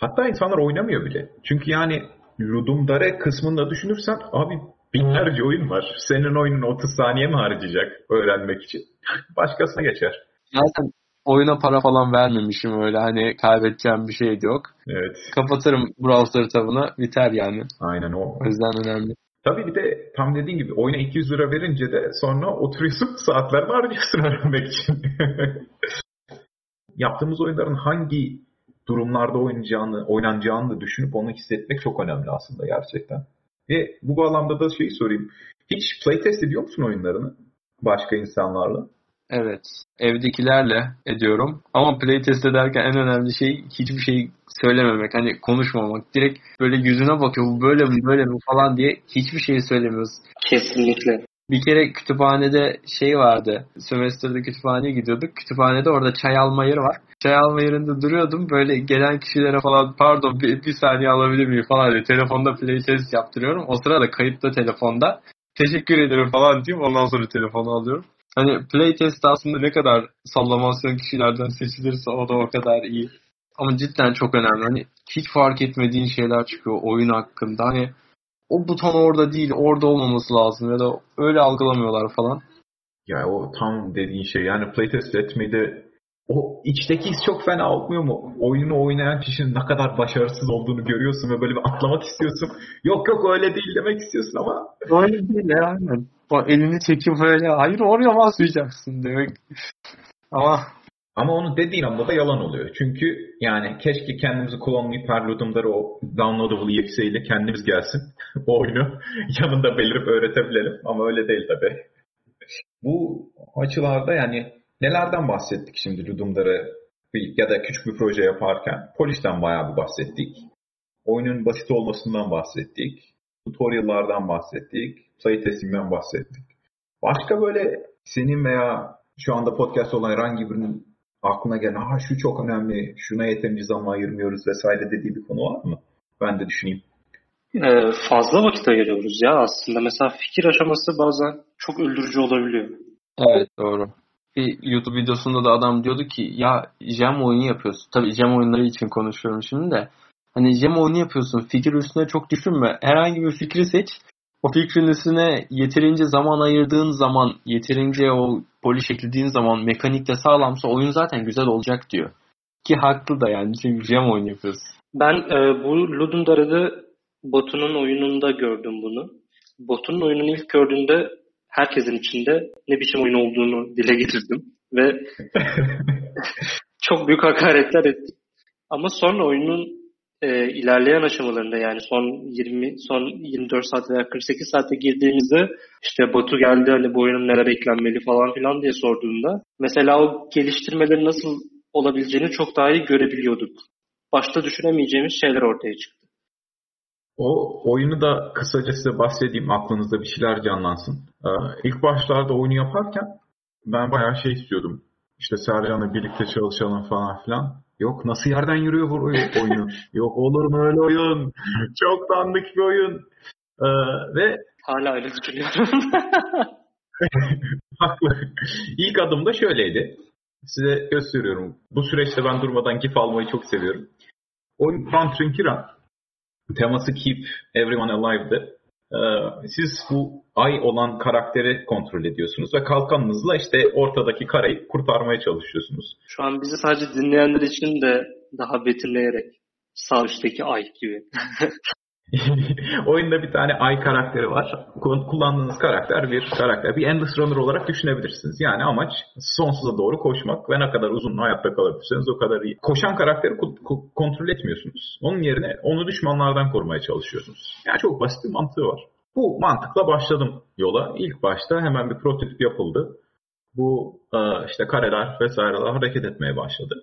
Hatta insanlar oynamıyor bile. Çünkü yani Ludum Dare kısmında düşünürsen abi binlerce oyun var. Senin oyunun 30 saniye mi harcayacak öğrenmek için? [LAUGHS] Başkasına geçer. Zaten oyuna para falan vermemişim öyle hani kaybedeceğim bir şey de yok. Evet. Kapatırım browser tabını biter yani. Aynen o. O yüzden önemli. Tabii bir de tam dediğin gibi oyuna 200 lira verince de sonra oturuyorsun [LAUGHS] saatlerini harcıyorsun öğrenmek için. [LAUGHS] Yaptığımız oyunların hangi durumlarda oynayacağını, oynanacağını da düşünüp onu hissetmek çok önemli aslında gerçekten. Ve bu bağlamda da şeyi sorayım. Hiç playtest ediyor musun oyunlarını başka insanlarla? Evet. Evdekilerle ediyorum. Ama playtest ederken en önemli şey hiçbir şey söylememek. Hani konuşmamak. Direkt böyle yüzüne bakıyor. Bu böyle mi böyle mi falan diye hiçbir şey söylemiyoruz. Kesinlikle. Bir kere kütüphanede şey vardı. Sömestrde kütüphaneye gidiyorduk. Kütüphanede orada çay alma yeri var. Çay alma yerinde duruyordum. Böyle gelen kişilere falan pardon bir, bir saniye alabilir miyim falan diye telefonda playtest yaptırıyorum. O sırada kayıtlı telefonda. Teşekkür ederim falan diyeyim. Ondan sonra telefonu alıyorum. Hani playtest aslında ne kadar sallamasyon kişilerden seçilirse o da o kadar iyi. Ama cidden çok önemli. Hani hiç fark etmediğin şeyler çıkıyor oyun hakkında. Hani o buton orada değil, orada olmaması lazım ya da öyle algılamıyorlar falan. Ya o tam dediğin şey yani playtest etmeyi de o içteki his çok fena olmuyor mu? Oyunu oynayan kişinin ne kadar başarısız olduğunu görüyorsun ve böyle bir atlamak istiyorsun. Yok yok öyle değil demek istiyorsun ama. Öyle değil ya aynen. O elini çekip böyle hayır oraya basmayacaksın demek. Ama ama onu dediğin anda da yalan oluyor. Çünkü yani keşke kendimizi kullanmayıp her o downloadable exe ile kendimiz gelsin. [LAUGHS] o oyunu [LAUGHS] yanında belirip öğretebilelim. Ama öyle değil tabi. Bu açılarda yani nelerden bahsettik şimdi Ludum'da ya da küçük bir proje yaparken? Polisten bayağı bir bahsettik. Oyunun basit olmasından bahsettik. Tutorial'lardan bahsettik. Playtesting'den bahsettik. Başka böyle senin veya şu anda podcast olan herhangi birinin aklına gelen ha şu çok önemli, şuna yeterince zaman ayırmıyoruz vesaire dediği bir konu var mı? Ben de düşüneyim. Ee, fazla vakit ayırıyoruz ya aslında. Mesela fikir aşaması bazen çok öldürücü olabiliyor. Evet doğru. Bir YouTube videosunda da adam diyordu ki ya jam oyunu yapıyorsun. Tabii jam oyunları için konuşuyorum şimdi de. Hani jam oyunu yapıyorsun. Fikir üstüne çok düşünme. Herhangi bir fikri seç. O fikrin üstüne yeterince zaman ayırdığın zaman, yeterince o poliş eklediğin zaman mekanikte sağlamsa oyun zaten güzel olacak diyor. Ki haklı da yani çünkü jam oyun yapıyoruz. Ben e, bu Ludundara'da Batu'nun oyununda gördüm bunu. Batu'nun oyununu ilk gördüğümde herkesin içinde ne biçim oyun olduğunu dile getirdim. Ve [LAUGHS] çok büyük hakaretler ettim. Ama sonra oyunun e, ilerleyen aşamalarında yani son 20 son 24 saat veya 48 saate girdiğimizde işte Batu geldi hani bu oyunun neler eklenmeli falan filan diye sorduğunda mesela o geliştirmelerin nasıl olabileceğini çok daha iyi görebiliyorduk. Başta düşünemeyeceğimiz şeyler ortaya çıktı. O oyunu da kısaca size bahsedeyim aklınızda bir şeyler canlansın. Ee, ilk başlarda oyunu yaparken ben bayağı şey istiyordum. İşte Sercan'la birlikte çalışalım falan filan. Yok nasıl yerden yürüyor bu oyunu? [LAUGHS] Yok olur mu öyle oyun? Çok dandik bir oyun. Ee, ve hala öyle düşünüyorum. [LAUGHS] Haklı. İlk adım da şöyleydi. Size gösteriyorum. Bu süreçte ben durmadan gif almayı çok seviyorum. Oyun Run Trinkiran. Teması Keep Everyone Alive'dı. Ee, siz bu ay olan karakteri kontrol ediyorsunuz ve kalkanınızla işte ortadaki kareyi kurtarmaya çalışıyorsunuz. Şu an bizi sadece dinleyenler için de daha betimleyerek sağ üstteki ay gibi. [LAUGHS] [LAUGHS] Oyunda bir tane ay karakteri var. Kullandığınız karakter bir karakter. Bir Endless Runner olarak düşünebilirsiniz. Yani amaç sonsuza doğru koşmak ve ne kadar uzun hayatta kalabilirseniz o kadar iyi. Koşan karakteri kontrol etmiyorsunuz. Onun yerine onu düşmanlardan korumaya çalışıyorsunuz. Yani çok basit bir mantığı var. Bu mantıkla başladım yola. İlk başta hemen bir prototip yapıldı. Bu e, işte kareler vesaireler hareket etmeye başladı.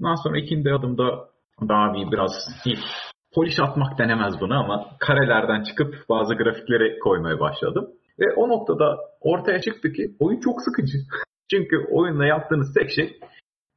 Ondan sonra ikinci adımda bir biraz if polish atmak denemez buna ama karelerden çıkıp bazı grafikleri koymaya başladım. Ve o noktada ortaya çıktı ki oyun çok sıkıcı. [LAUGHS] Çünkü oyunda yaptığınız tek şey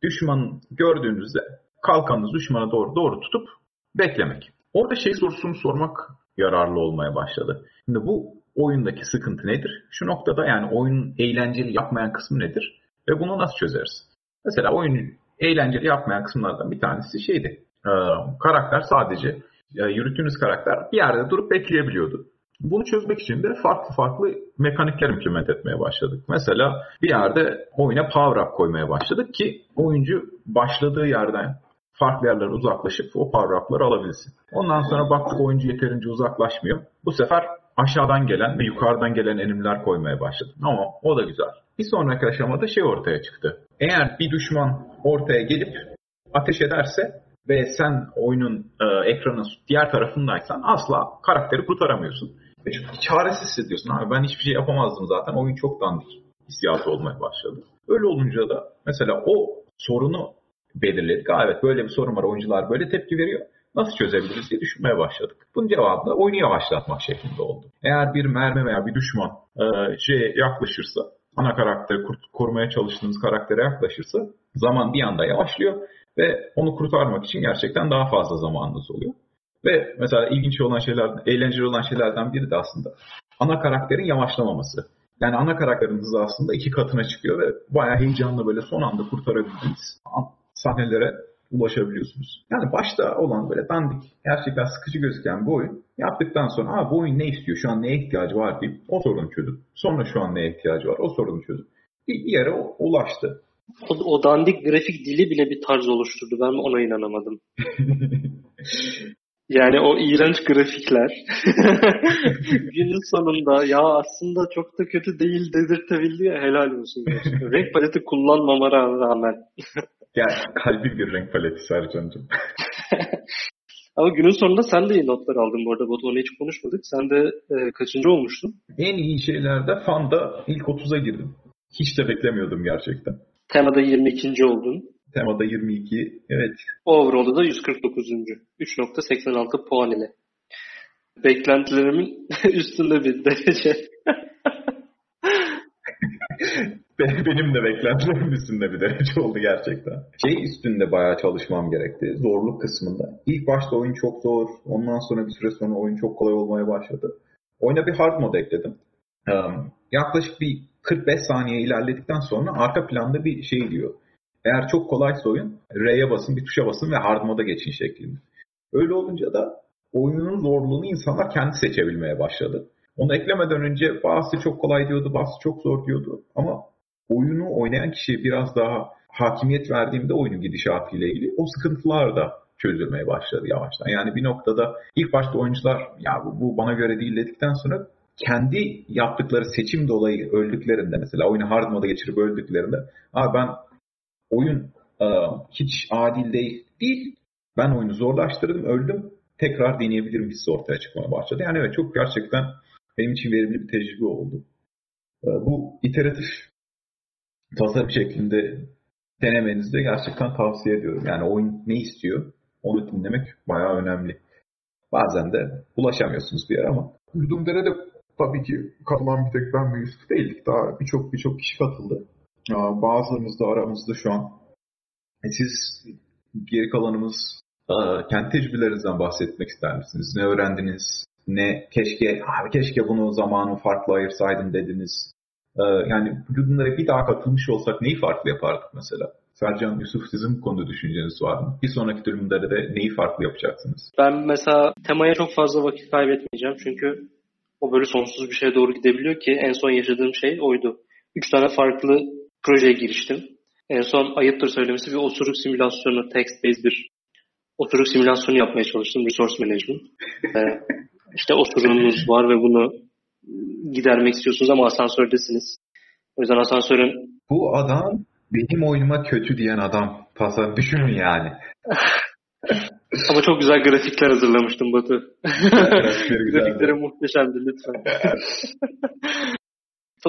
düşman gördüğünüzde kalkanınız düşmana doğru doğru tutup beklemek. Orada şey sorusunu sormak yararlı olmaya başladı. Şimdi bu oyundaki sıkıntı nedir? Şu noktada yani oyunun eğlenceli yapmayan kısmı nedir? Ve bunu nasıl çözeriz? Mesela oyunu eğlenceli yapmayan kısımlardan bir tanesi şeydi. E, karakter sadece yürüttüğünüz karakter bir yerde durup bekleyebiliyordu. Bunu çözmek için de farklı farklı mekanikler implement etmeye başladık. Mesela bir yerde oyuna power up koymaya başladık ki oyuncu başladığı yerden farklı yerlere uzaklaşıp o power up'ları alabilsin. Ondan sonra baktık oyuncu yeterince uzaklaşmıyor. Bu sefer aşağıdan gelen ve yukarıdan gelen enimler koymaya başladık. Ama o da güzel. Bir sonraki aşamada şey ortaya çıktı. Eğer bir düşman ortaya gelip ateş ederse ve sen oyunun e, ekranın diğer tarafındaysan asla karakteri kurtaramıyorsun. Ve çok çaresiz hissediyorsun. Abi ben hiçbir şey yapamazdım zaten. Oyun çok dandik hissiyatı olmaya başladı. Öyle olunca da mesela o sorunu belirledik. Aa, evet böyle bir sorun var. Oyuncular böyle tepki veriyor. Nasıl çözebiliriz diye düşünmeye başladık. Bunun cevabı da oyunu yavaşlatmak şeklinde oldu. Eğer bir mermi veya bir düşman e, şeye yaklaşırsa, ana karakteri korumaya çalıştığınız karaktere yaklaşırsa zaman bir anda yavaşlıyor ve onu kurtarmak için gerçekten daha fazla zamanınız oluyor. Ve mesela ilginç olan şeyler, eğlenceli olan şeylerden biri de aslında ana karakterin yavaşlamaması. Yani ana karakterin hızı aslında iki katına çıkıyor ve bayağı heyecanlı böyle son anda kurtarabildiğiniz sahnelere ulaşabiliyorsunuz. Yani başta olan böyle dandik, gerçekten sıkıcı gözüken bu oyun yaptıktan sonra ha bu oyun ne istiyor, şu an neye ihtiyacı var deyip o sorunu çözüp sonra şu an neye ihtiyacı var o sorunu çözüp bir yere ulaştı. O, o dandik grafik dili bile bir tarz oluşturdu. Ben ona inanamadım. [LAUGHS] yani o iğrenç grafikler [LAUGHS] günün sonunda ya aslında çok da kötü değil dedirtebildi ya helal olsun. [LAUGHS] Renk paleti kullanmama rağmen. yani kalbi bir renk paleti Sercan'cığım. Ama günün sonunda sen de iyi notlar aldın bu arada. Batu onu hiç konuşmadık. Sen de e, kaçıncı olmuştun? En iyi şeylerde Fanda ilk 30'a girdim. Hiç de beklemiyordum gerçekten. Temada 22. oldun. Temada 22, evet. Overall'da da 149. 3.86 puan ile. Beklentilerimin [LAUGHS] üstünde bir derece. [LAUGHS] Benim de beklentilerimin üstünde bir derece oldu gerçekten. Şey üstünde bayağı çalışmam gerekti. Zorluk kısmında. İlk başta oyun çok zor. Ondan sonra bir süre sonra oyun çok kolay olmaya başladı. Oyuna bir hard mod ekledim. Um, yaklaşık bir 45 saniye ilerledikten sonra arka planda bir şey diyor. Eğer çok kolaysa oyun R'ye basın, bir tuşa basın ve hard moda geçin şeklinde. Öyle olunca da oyunun zorluğunu insanlar kendi seçebilmeye başladı. Onu eklemeden önce bazısı çok kolay diyordu, bazısı çok zor diyordu. Ama oyunu oynayan kişiye biraz daha hakimiyet verdiğimde oyunun gidişatıyla ilgili o sıkıntılar da çözülmeye başladı yavaştan. Yani bir noktada ilk başta oyuncular ya bu, bu bana göre değil dedikten sonra kendi yaptıkları seçim dolayı öldüklerinde mesela oyunu hard moda geçirip öldüklerinde abi ben oyun e, hiç adil değil değil ben oyunu zorlaştırdım öldüm tekrar deneyebilirim hissi ortaya çıkmaya başladı. Yani evet çok gerçekten benim için verimli bir tecrübe oldu. E, bu iteratif tasarım şeklinde denemenizi de gerçekten tavsiye ediyorum. Yani oyun ne istiyor onu dinlemek bayağı önemli. Bazen de ulaşamıyorsunuz bir yere ama. Yurdumdere de tabii ki katılan bir tek ben ve Yusuf değildik. Daha birçok birçok kişi katıldı. Bazılarımız da aramızda şu an. E siz geri kalanımız kendi tecrübelerinizden bahsetmek ister misiniz? Ne öğrendiniz? Ne keşke abi keşke bunu zamanı farklı ayırsaydım dediniz. Yani bunlara bir daha katılmış olsak neyi farklı yapardık mesela? Sercan, Yusuf sizin bu konuda düşünceniz var mı? Bir sonraki bölümlerde de neyi farklı yapacaksınız? Ben mesela temaya çok fazla vakit kaybetmeyeceğim. Çünkü o böyle sonsuz bir şeye doğru gidebiliyor ki en son yaşadığım şey oydu. Üç tane farklı projeye giriştim. En son ayıptır söylemesi bir osuruk simülasyonu, text-based bir osuruk simülasyonu yapmaya çalıştım. Resource Management. ee, işte osuruğunuz var ve bunu gidermek istiyorsunuz ama asansördesiniz. O yüzden asansörün... Bu adam benim oyunuma kötü diyen adam. Tasarım düşünün yani. [LAUGHS] Ama çok güzel grafikler hazırlamıştım Batu. Grafikleri muhteşemdi lütfen.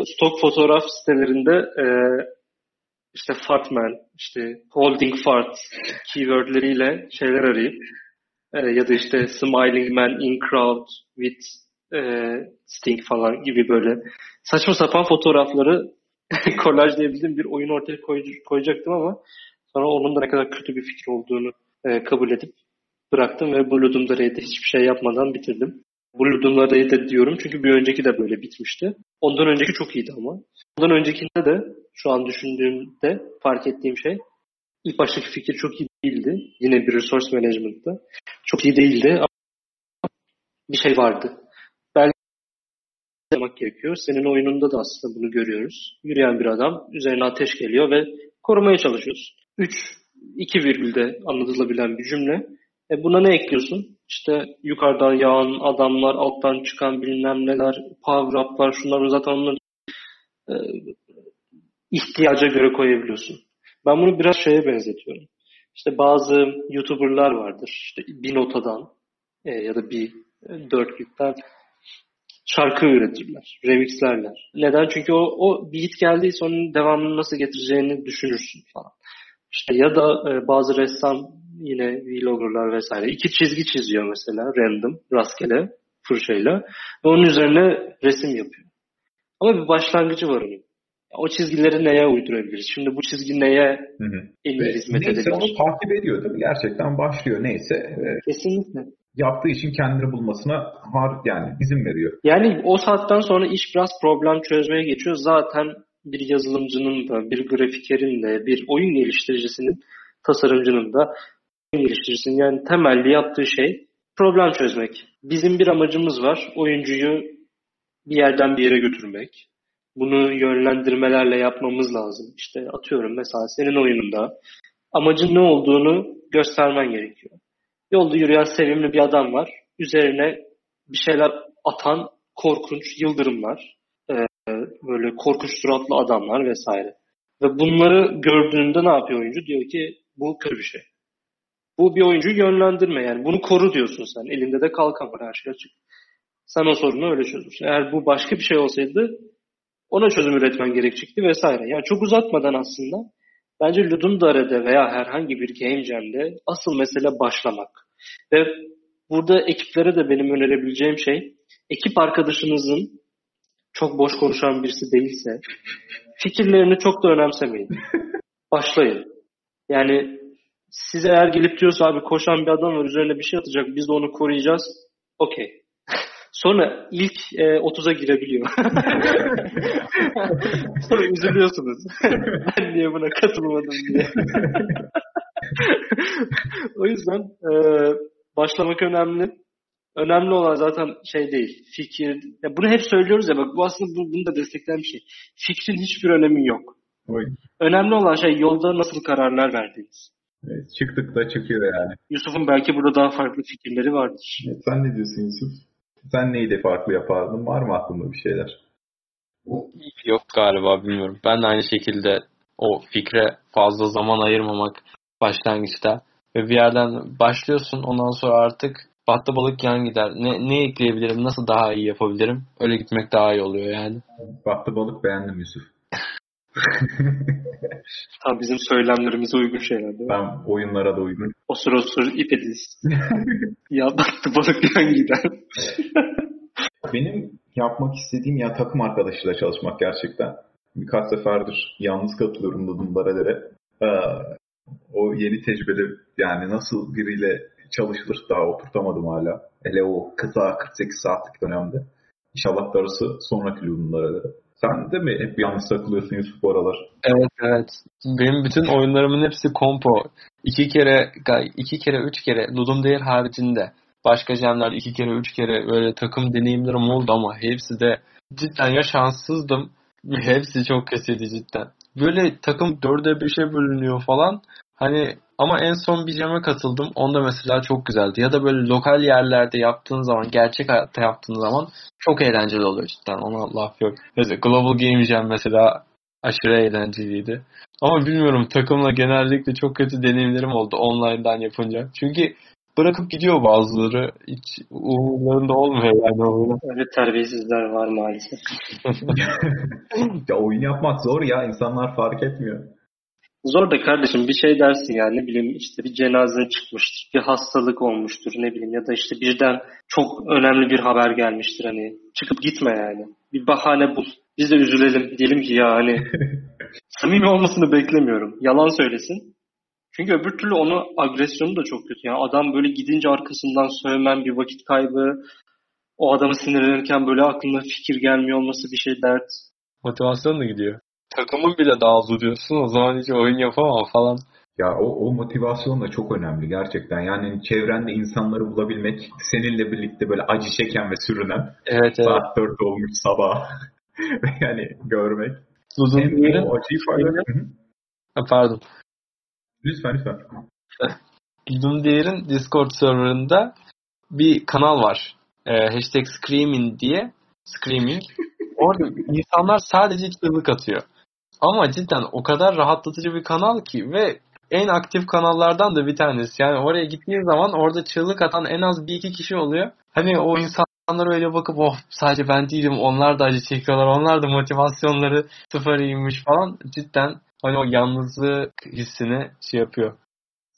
Stok fotoğraf sitelerinde e, işte Fatman, işte Holding Fart keywordleriyle şeyler arayıp e, ya da işte Smiling Man in Crowd with e, Sting falan gibi böyle saçma sapan fotoğrafları [LAUGHS] kolajlayabildiğim bir oyun ortaya koy, koyacaktım ama sonra onun da ne kadar kötü bir fikir olduğunu e, kabul edip bıraktım ve Blue Doom Raid'i hiçbir şey yapmadan bitirdim. Blue Doom Raid'e diyorum çünkü bir önceki de böyle bitmişti. Ondan önceki çok iyiydi ama. Ondan öncekinde de şu an düşündüğümde fark ettiğim şey ilk baştaki fikir çok iyi değildi. Yine bir resource management'ta. Çok iyi değildi ama bir şey vardı. Belki yapmak gerekiyor. Senin oyununda da aslında bunu görüyoruz. Yürüyen bir adam, üzerine ateş geliyor ve korumaya çalışıyoruz. 3, 2 virgülde anlatılabilen bir cümle. E buna ne ekliyorsun? İşte yukarıdan yağan adamlar, alttan çıkan bilmem neler, power up'lar, şunlar zaten onları e, ihtiyaca göre koyabiliyorsun. Ben bunu biraz şeye benzetiyorum. İşte bazı YouTuber'lar vardır. İşte bir notadan e, ya da bir e, dörtlükten şarkı üretirler, remixlerler. Neden? Çünkü o, o beat geldiyse onun devamını nasıl getireceğini düşünürsün falan. İşte ya da e, bazı ressam yine vloggerlar vesaire iki çizgi çiziyor mesela random, rastgele fırçayla ve onun üzerine resim yapıyor. Ama bir başlangıcı var onun. O çizgileri neye uydurabiliriz? Şimdi bu çizgi neye hı hı. en iyi hizmet neyse edebilir? onu takip ediyor değil mi? Gerçekten başlıyor neyse. E, Kesinlikle. Yaptığı için kendini bulmasına har yani izin veriyor. Yani o saatten sonra iş biraz problem çözmeye geçiyor. Zaten bir yazılımcının da, bir grafikerin de, bir oyun geliştiricisinin, tasarımcının da oyun geliştiricisinin yani temelli yaptığı şey problem çözmek. Bizim bir amacımız var. Oyuncuyu bir yerden bir yere götürmek. Bunu yönlendirmelerle yapmamız lazım. İşte atıyorum mesela senin oyununda amacın ne olduğunu göstermen gerekiyor. Yolda yürüyen sevimli bir adam var. Üzerine bir şeyler atan korkunç yıldırımlar. Böyle korkunç suratlı adamlar vesaire. Ve bunları gördüğünde ne yapıyor oyuncu? Diyor ki bu kötü bir şey. Bu bir oyuncuyu yönlendirme yani. Bunu koru diyorsun sen. Elinde de kalkan var her şey açık. Sen o sorunu öyle çözürsün. Eğer bu başka bir şey olsaydı ona çözüm üretmen gerekecekti vesaire. Yani çok uzatmadan aslında bence Ludum Dare'de veya herhangi bir Game Jam'de asıl mesele başlamak. Ve burada ekiplere de benim önerebileceğim şey ekip arkadaşınızın çok boş konuşan birisi değilse fikirlerini çok da önemsemeyin. Başlayın. Yani size eğer gelip diyorsa abi koşan bir adam var üzerine bir şey atacak biz de onu koruyacağız. Okey. [LAUGHS] Sonra ilk e, 30'a girebiliyor. [LAUGHS] Sonra üzülüyorsunuz. [LAUGHS] ben niye buna katılmadım diye. o yüzden e, başlamak önemli. Önemli olan zaten şey değil, fikir. Ya bunu hep söylüyoruz ya bak bu aslında bu, bunu da destekleyen bir şey. Fikrin hiçbir önemi yok. Oy. Önemli olan şey yolda nasıl kararlar verdiğiniz. Evet, çıktık da çıkıyor yani. Yusuf'un belki burada daha farklı fikirleri vardır. Evet, sen ne diyorsun Yusuf? Sen neydi farklı yapardın? Var mı aklında bir şeyler? Yok galiba bilmiyorum. Ben de aynı şekilde o fikre fazla zaman ayırmamak başlangıçta ve bir yerden başlıyorsun ondan sonra artık battı balık yan gider. Ne, ne ekleyebilirim? Nasıl daha iyi yapabilirim? Öyle gitmek daha iyi oluyor yani. Battı balık beğendim Yusuf. [LAUGHS] Tam bizim söylemlerimize uygun şeyler değil mi? Ben oyunlara da uygun. Osur osur ip ediz. [LAUGHS] ya battı balık yan gider. [LAUGHS] Benim yapmak istediğim ya takım arkadaşıyla çalışmak gerçekten. Birkaç seferdir yalnız katılıyorum bunlara Ee, o yeni tecrübede yani nasıl biriyle çalışılır daha oturtamadım hala. Hele o kısa 48 saatlik dönemde. İnşallah darısı sonraki Ludumlara sen de mi hep yalnız takılıyorsun Yusuf bu aralar? Evet evet. Benim bütün oyunlarımın hepsi kompo. İki kere, iki kere, üç kere Ludum değil haricinde. Başka jamler iki kere, üç kere böyle takım deneyimlerim oldu ama hepsi de cidden ya şanssızdım. Hepsi çok kötüydü cidden. Böyle takım dörde beşe bölünüyor falan. Hani ama en son bir jame katıldım. Onda mesela çok güzeldi. Ya da böyle lokal yerlerde yaptığın zaman, gerçek hayatta yaptığın zaman çok eğlenceli oluyor cidden. Ona laf yok. Mesela Global Game Jam mesela aşırı eğlenceliydi. Ama bilmiyorum takımla genellikle çok kötü deneyimlerim oldu online'dan yapınca. Çünkü bırakıp gidiyor bazıları. Hiç umurlarında olmuyor yani. Öyle terbiyesizler var maalesef. [LAUGHS] ya oyun yapmak zor ya. insanlar fark etmiyor. Zor da kardeşim bir şey dersin yani ne bileyim işte bir cenaze çıkmıştır, bir hastalık olmuştur ne bileyim ya da işte birden çok önemli bir haber gelmiştir hani çıkıp gitme yani. Bir bahane bul. Biz de üzülelim diyelim ki ya hani [LAUGHS] samimi olmasını beklemiyorum. Yalan söylesin. Çünkü öbür türlü onu agresyonu da çok kötü. Yani adam böyle gidince arkasından sövmen bir vakit kaybı. O adamı sinirlenirken böyle aklına fikir gelmiyor olması bir şey dert. Motivasyon da gidiyor. Takımın bile dağıldı diyorsun o zaman hiç oyun yapamam falan. Ya o, o motivasyon da çok önemli gerçekten. Yani çevrende insanları bulabilmek, seninle birlikte böyle acı çeken ve sürünen Evet evet. saat 4 olmuş sabah [LAUGHS] yani görmek. Uzun Hem Demir'in- o acıyı. Ha, pardon. Lütfen lütfen. Demir'in Discord serverında bir kanal var. Ee, hashtag Screaming diye. Screaming. [LAUGHS] Orada insanlar sadece çığlık atıyor. Ama cidden o kadar rahatlatıcı bir kanal ki ve en aktif kanallardan da bir tanesi. Yani oraya gittiğin zaman orada çığlık atan en az bir iki kişi oluyor. Hani o insanlar öyle bakıp oh sadece ben değilim onlar da acı çekiyorlar. Onlar da motivasyonları sıfır iyiymiş falan. Cidden hani o yalnızlık hissini şey yapıyor.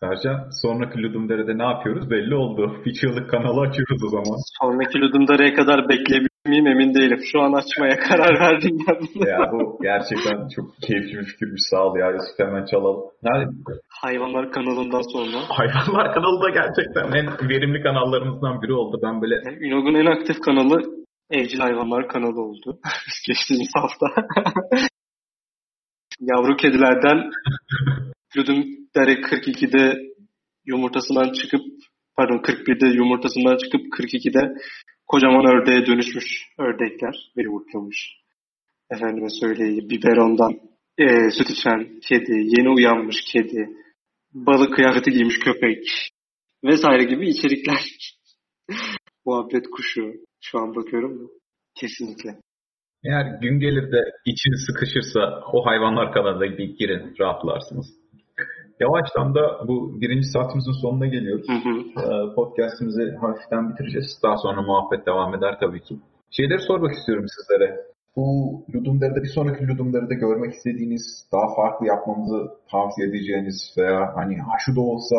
Sercan sonraki Ludumdere'de ne yapıyoruz belli oldu. [LAUGHS] Bir çığlık kanalı açıyoruz o zaman. Sonraki Ludumdare'ye kadar bekleyebilir miyim emin değilim. Şu an açmaya [LAUGHS] karar verdim ben. ya bu gerçekten çok keyifli bir fikirmiş sağ ol ya Yusuf hemen çalalım. Nerede? Hayvanlar kanalından sonra. Hayvanlar kanalı da gerçekten en verimli kanallarımızdan biri oldu. Ben böyle Yani Ünog'un en aktif kanalı Evcil Hayvanlar kanalı oldu. [LAUGHS] Geçtiğimiz hafta. [LAUGHS] Yavru kedilerden Ludum Dere 42'de yumurtasından çıkıp pardon 41'de yumurtasından çıkıp 42'de kocaman ördeğe dönüşmüş ördekler ve yumurtlamış. Efendime söyleyeyim biberondan eee, süt içen kedi, yeni uyanmış kedi, balık kıyafeti giymiş köpek vesaire gibi içerikler. [LAUGHS] Muhabbet kuşu. Şu an bakıyorum da. Kesinlikle. eğer gün gelir de için sıkışırsa o hayvanlar kanalına bir girin rahatlarsınız. Yavaştan da bu birinci saatimizin sonuna geliyoruz. Hı hı. Ee, Podcast'imizi hafiften bitireceğiz. Daha sonra muhabbet devam eder tabii ki. Şeyleri sormak istiyorum sizlere. Bu Ludumdere'de bir sonraki Ludumdere'de görmek istediğiniz, daha farklı yapmamızı tavsiye edeceğiniz veya hani ha şu da olsa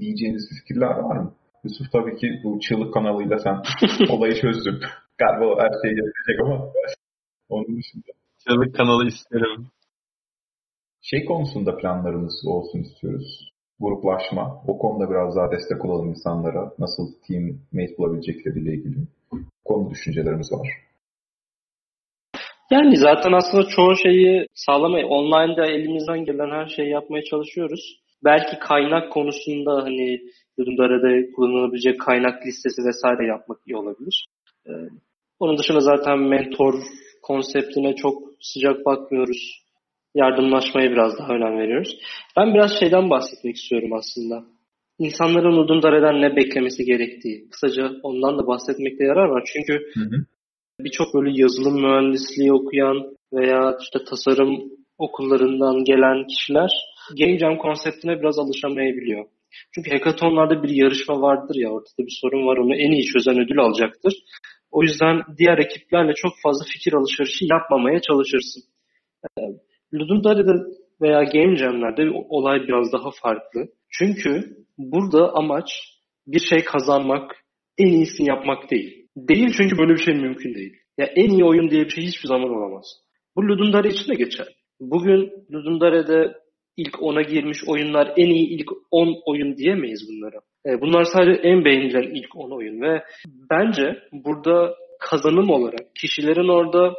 diyeceğiniz fikirler var mı? Yusuf tabii ki bu çığlık kanalıyla sen [LAUGHS] olayı çözdün. Galiba o her şeyi yapacak ama onun dışında. Çığlık kanalı isterim. Şey konusunda planlarımız olsun istiyoruz. Gruplaşma. O konuda biraz daha destek olalım insanlara. Nasıl teammate bulabilecekleriyle ilgili. Bu konu düşüncelerimiz var. Yani zaten aslında çoğu şeyi sağlamaya, online'da elimizden gelen her şeyi yapmaya çalışıyoruz. Belki kaynak konusunda hani Ludumdare'de kullanılabilecek kaynak listesi vesaire yapmak iyi olabilir. Ee, onun dışında zaten mentor konseptine çok sıcak bakmıyoruz. Yardımlaşmaya biraz daha önem veriyoruz. Ben biraz şeyden bahsetmek istiyorum aslında. İnsanların Ludumdare'den ne beklemesi gerektiği. Kısaca ondan da bahsetmekte yarar var. Çünkü birçok böyle yazılım mühendisliği okuyan veya işte tasarım okullarından gelen kişiler Game Jam konseptine biraz alışamayabiliyor. Çünkü hackathonlarda bir yarışma vardır ya ortada bir sorun var onu en iyi çözen ödül alacaktır. O yüzden diğer ekiplerle çok fazla fikir alışverişi yapmamaya çalışırsın. Ludumdare'de veya Game Jam'lerde olay biraz daha farklı. Çünkü burada amaç bir şey kazanmak, en iyisini yapmak değil. Değil çünkü böyle bir şey mümkün değil. Ya en iyi oyun diye bir şey hiçbir zaman olamaz. Bu Ludundare için de geçer. Bugün Ludundare'de ilk 10'a girmiş oyunlar en iyi ilk 10 oyun diyemeyiz bunlara. E, bunlar sadece en beğenilen ilk 10 oyun ve bence burada kazanım olarak kişilerin orada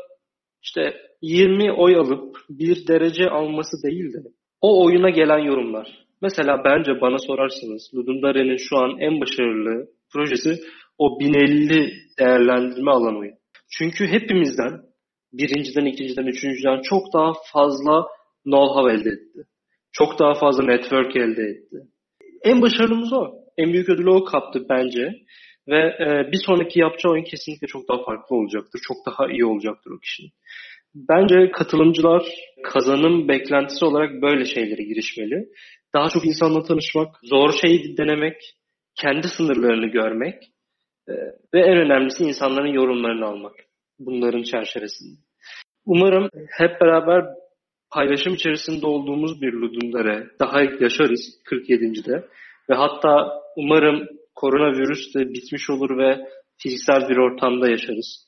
işte 20 oy alıp bir derece alması değil de o oyuna gelen yorumlar. Mesela bence bana sorarsanız Ludundare'nin şu an en başarılı projesi o 1050 değerlendirme alan oyun. Çünkü hepimizden birinciden, ikinciden, üçüncüden çok daha fazla know-how elde etti. Çok daha fazla network elde etti. En başarılımız o. En büyük ödülü o kaptı bence. Ve e, bir sonraki yapacağı oyun kesinlikle çok daha farklı olacaktır. Çok daha iyi olacaktır o kişinin. Bence katılımcılar kazanım beklentisi olarak böyle şeylere girişmeli. Daha çok insanla tanışmak, zor şeyi denemek, kendi sınırlarını görmek e, ve en önemlisi insanların yorumlarını almak bunların çerçevesinde. Umarım hep beraber paylaşım içerisinde olduğumuz bir Ludundere daha yaşarız 47.de. Ve hatta umarım koronavirüs de bitmiş olur ve fiziksel bir ortamda yaşarız.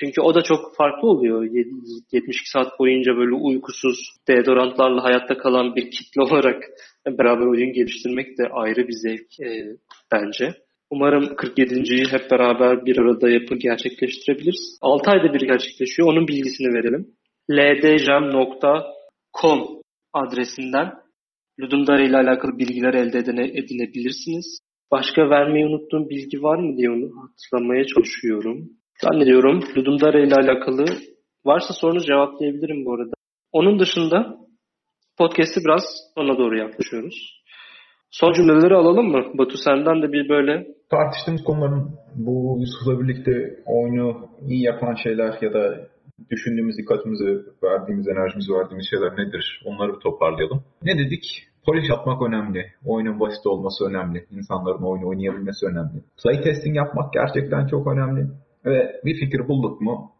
Çünkü o da çok farklı oluyor. 72 saat boyunca böyle uykusuz, deodorantlarla hayatta kalan bir kitle [LAUGHS] olarak beraber oyun geliştirmek de ayrı bir zevk e, bence. Umarım 47.yi hep beraber bir arada yapıp gerçekleştirebiliriz. 6 ayda bir gerçekleşiyor. Onun bilgisini verelim. ldjam.com adresinden Ludundare ile alakalı bilgiler elde edine, edinebilirsiniz. Başka vermeyi unuttuğum bilgi var mı diye onu hatırlamaya çalışıyorum. Zannediyorum Ludundare ile alakalı varsa sorunuz cevaplayabilirim bu arada. Onun dışında podcast'i biraz ona doğru yaklaşıyoruz. Son cümleleri alalım mı? Batu senden de bir böyle... Tartıştığımız konuların bu Yusuf'la birlikte oyunu iyi yapan şeyler ya da düşündüğümüz, dikkatimizi verdiğimiz, enerjimizi verdiğimiz şeyler nedir? Onları bir toparlayalım. Ne dedik? Polish atmak önemli. Oyunun basit olması önemli. İnsanların oyunu oynayabilmesi önemli. Playtesting yapmak gerçekten çok önemli. Ve bir fikir bulduk mu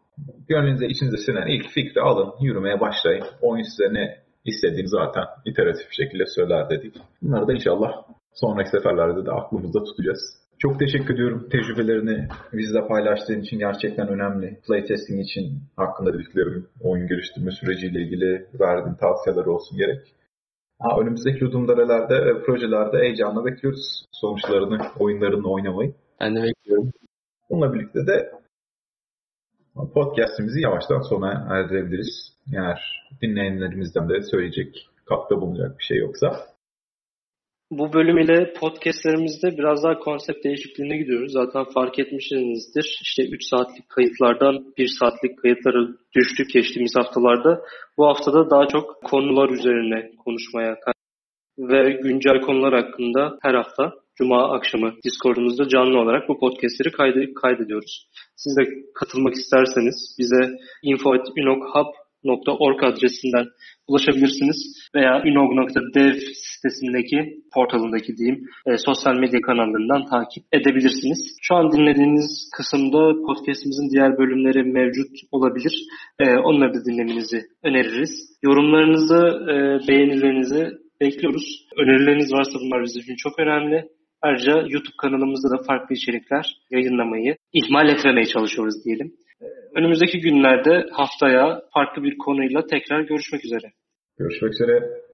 gönlünüze içinize sinen ilk fikri alın, yürümeye başlayın. Oyun size ne istediğini zaten iteratif bir şekilde söyler dedik. Bunları da inşallah sonraki seferlerde de aklımızda tutacağız. Çok teşekkür ediyorum tecrübelerini bizle paylaştığın için gerçekten önemli. Playtesting için hakkında dediklerim, oyun geliştirme süreciyle ilgili verdiğin tavsiyeler olsun gerek. Ha, önümüzdeki Ludumdare'lerde ve projelerde heyecanla bekliyoruz sonuçlarını, oyunlarını oynamayı. Ben de bekliyorum. Bununla birlikte de podcastimizi yavaştan sona erdirebiliriz. Eğer dinleyenlerimizden de söyleyecek, katkıda bulunacak bir şey yoksa. Bu bölüm ile podcastlerimizde biraz daha konsept değişikliğine gidiyoruz. Zaten fark etmişsinizdir. İşte 3 saatlik kayıtlardan 1 saatlik kayıtlara düştük geçtiğimiz haftalarda. Bu haftada daha çok konular üzerine konuşmaya ve güncel konular hakkında her hafta Cuma akşamı Discord'umuzda canlı olarak bu podcastleri kaydı, kaydediyoruz. Siz de katılmak isterseniz bize info.unoghub.org adresinden ulaşabilirsiniz veya unog.dev sitesindeki portalındaki diyeyim e, sosyal medya kanallarından takip edebilirsiniz. Şu an dinlediğiniz kısımda podcastimizin diğer bölümleri mevcut olabilir. E, onları da dinlemenizi öneririz. Yorumlarınızı, e, beğenilerinizi bekliyoruz. Önerileriniz varsa bunlar bizim için çok önemli. Ayrıca YouTube kanalımızda da farklı içerikler yayınlamayı ihmal etmemeye çalışıyoruz diyelim. Önümüzdeki günlerde haftaya farklı bir konuyla tekrar görüşmek üzere. Görüşmek üzere.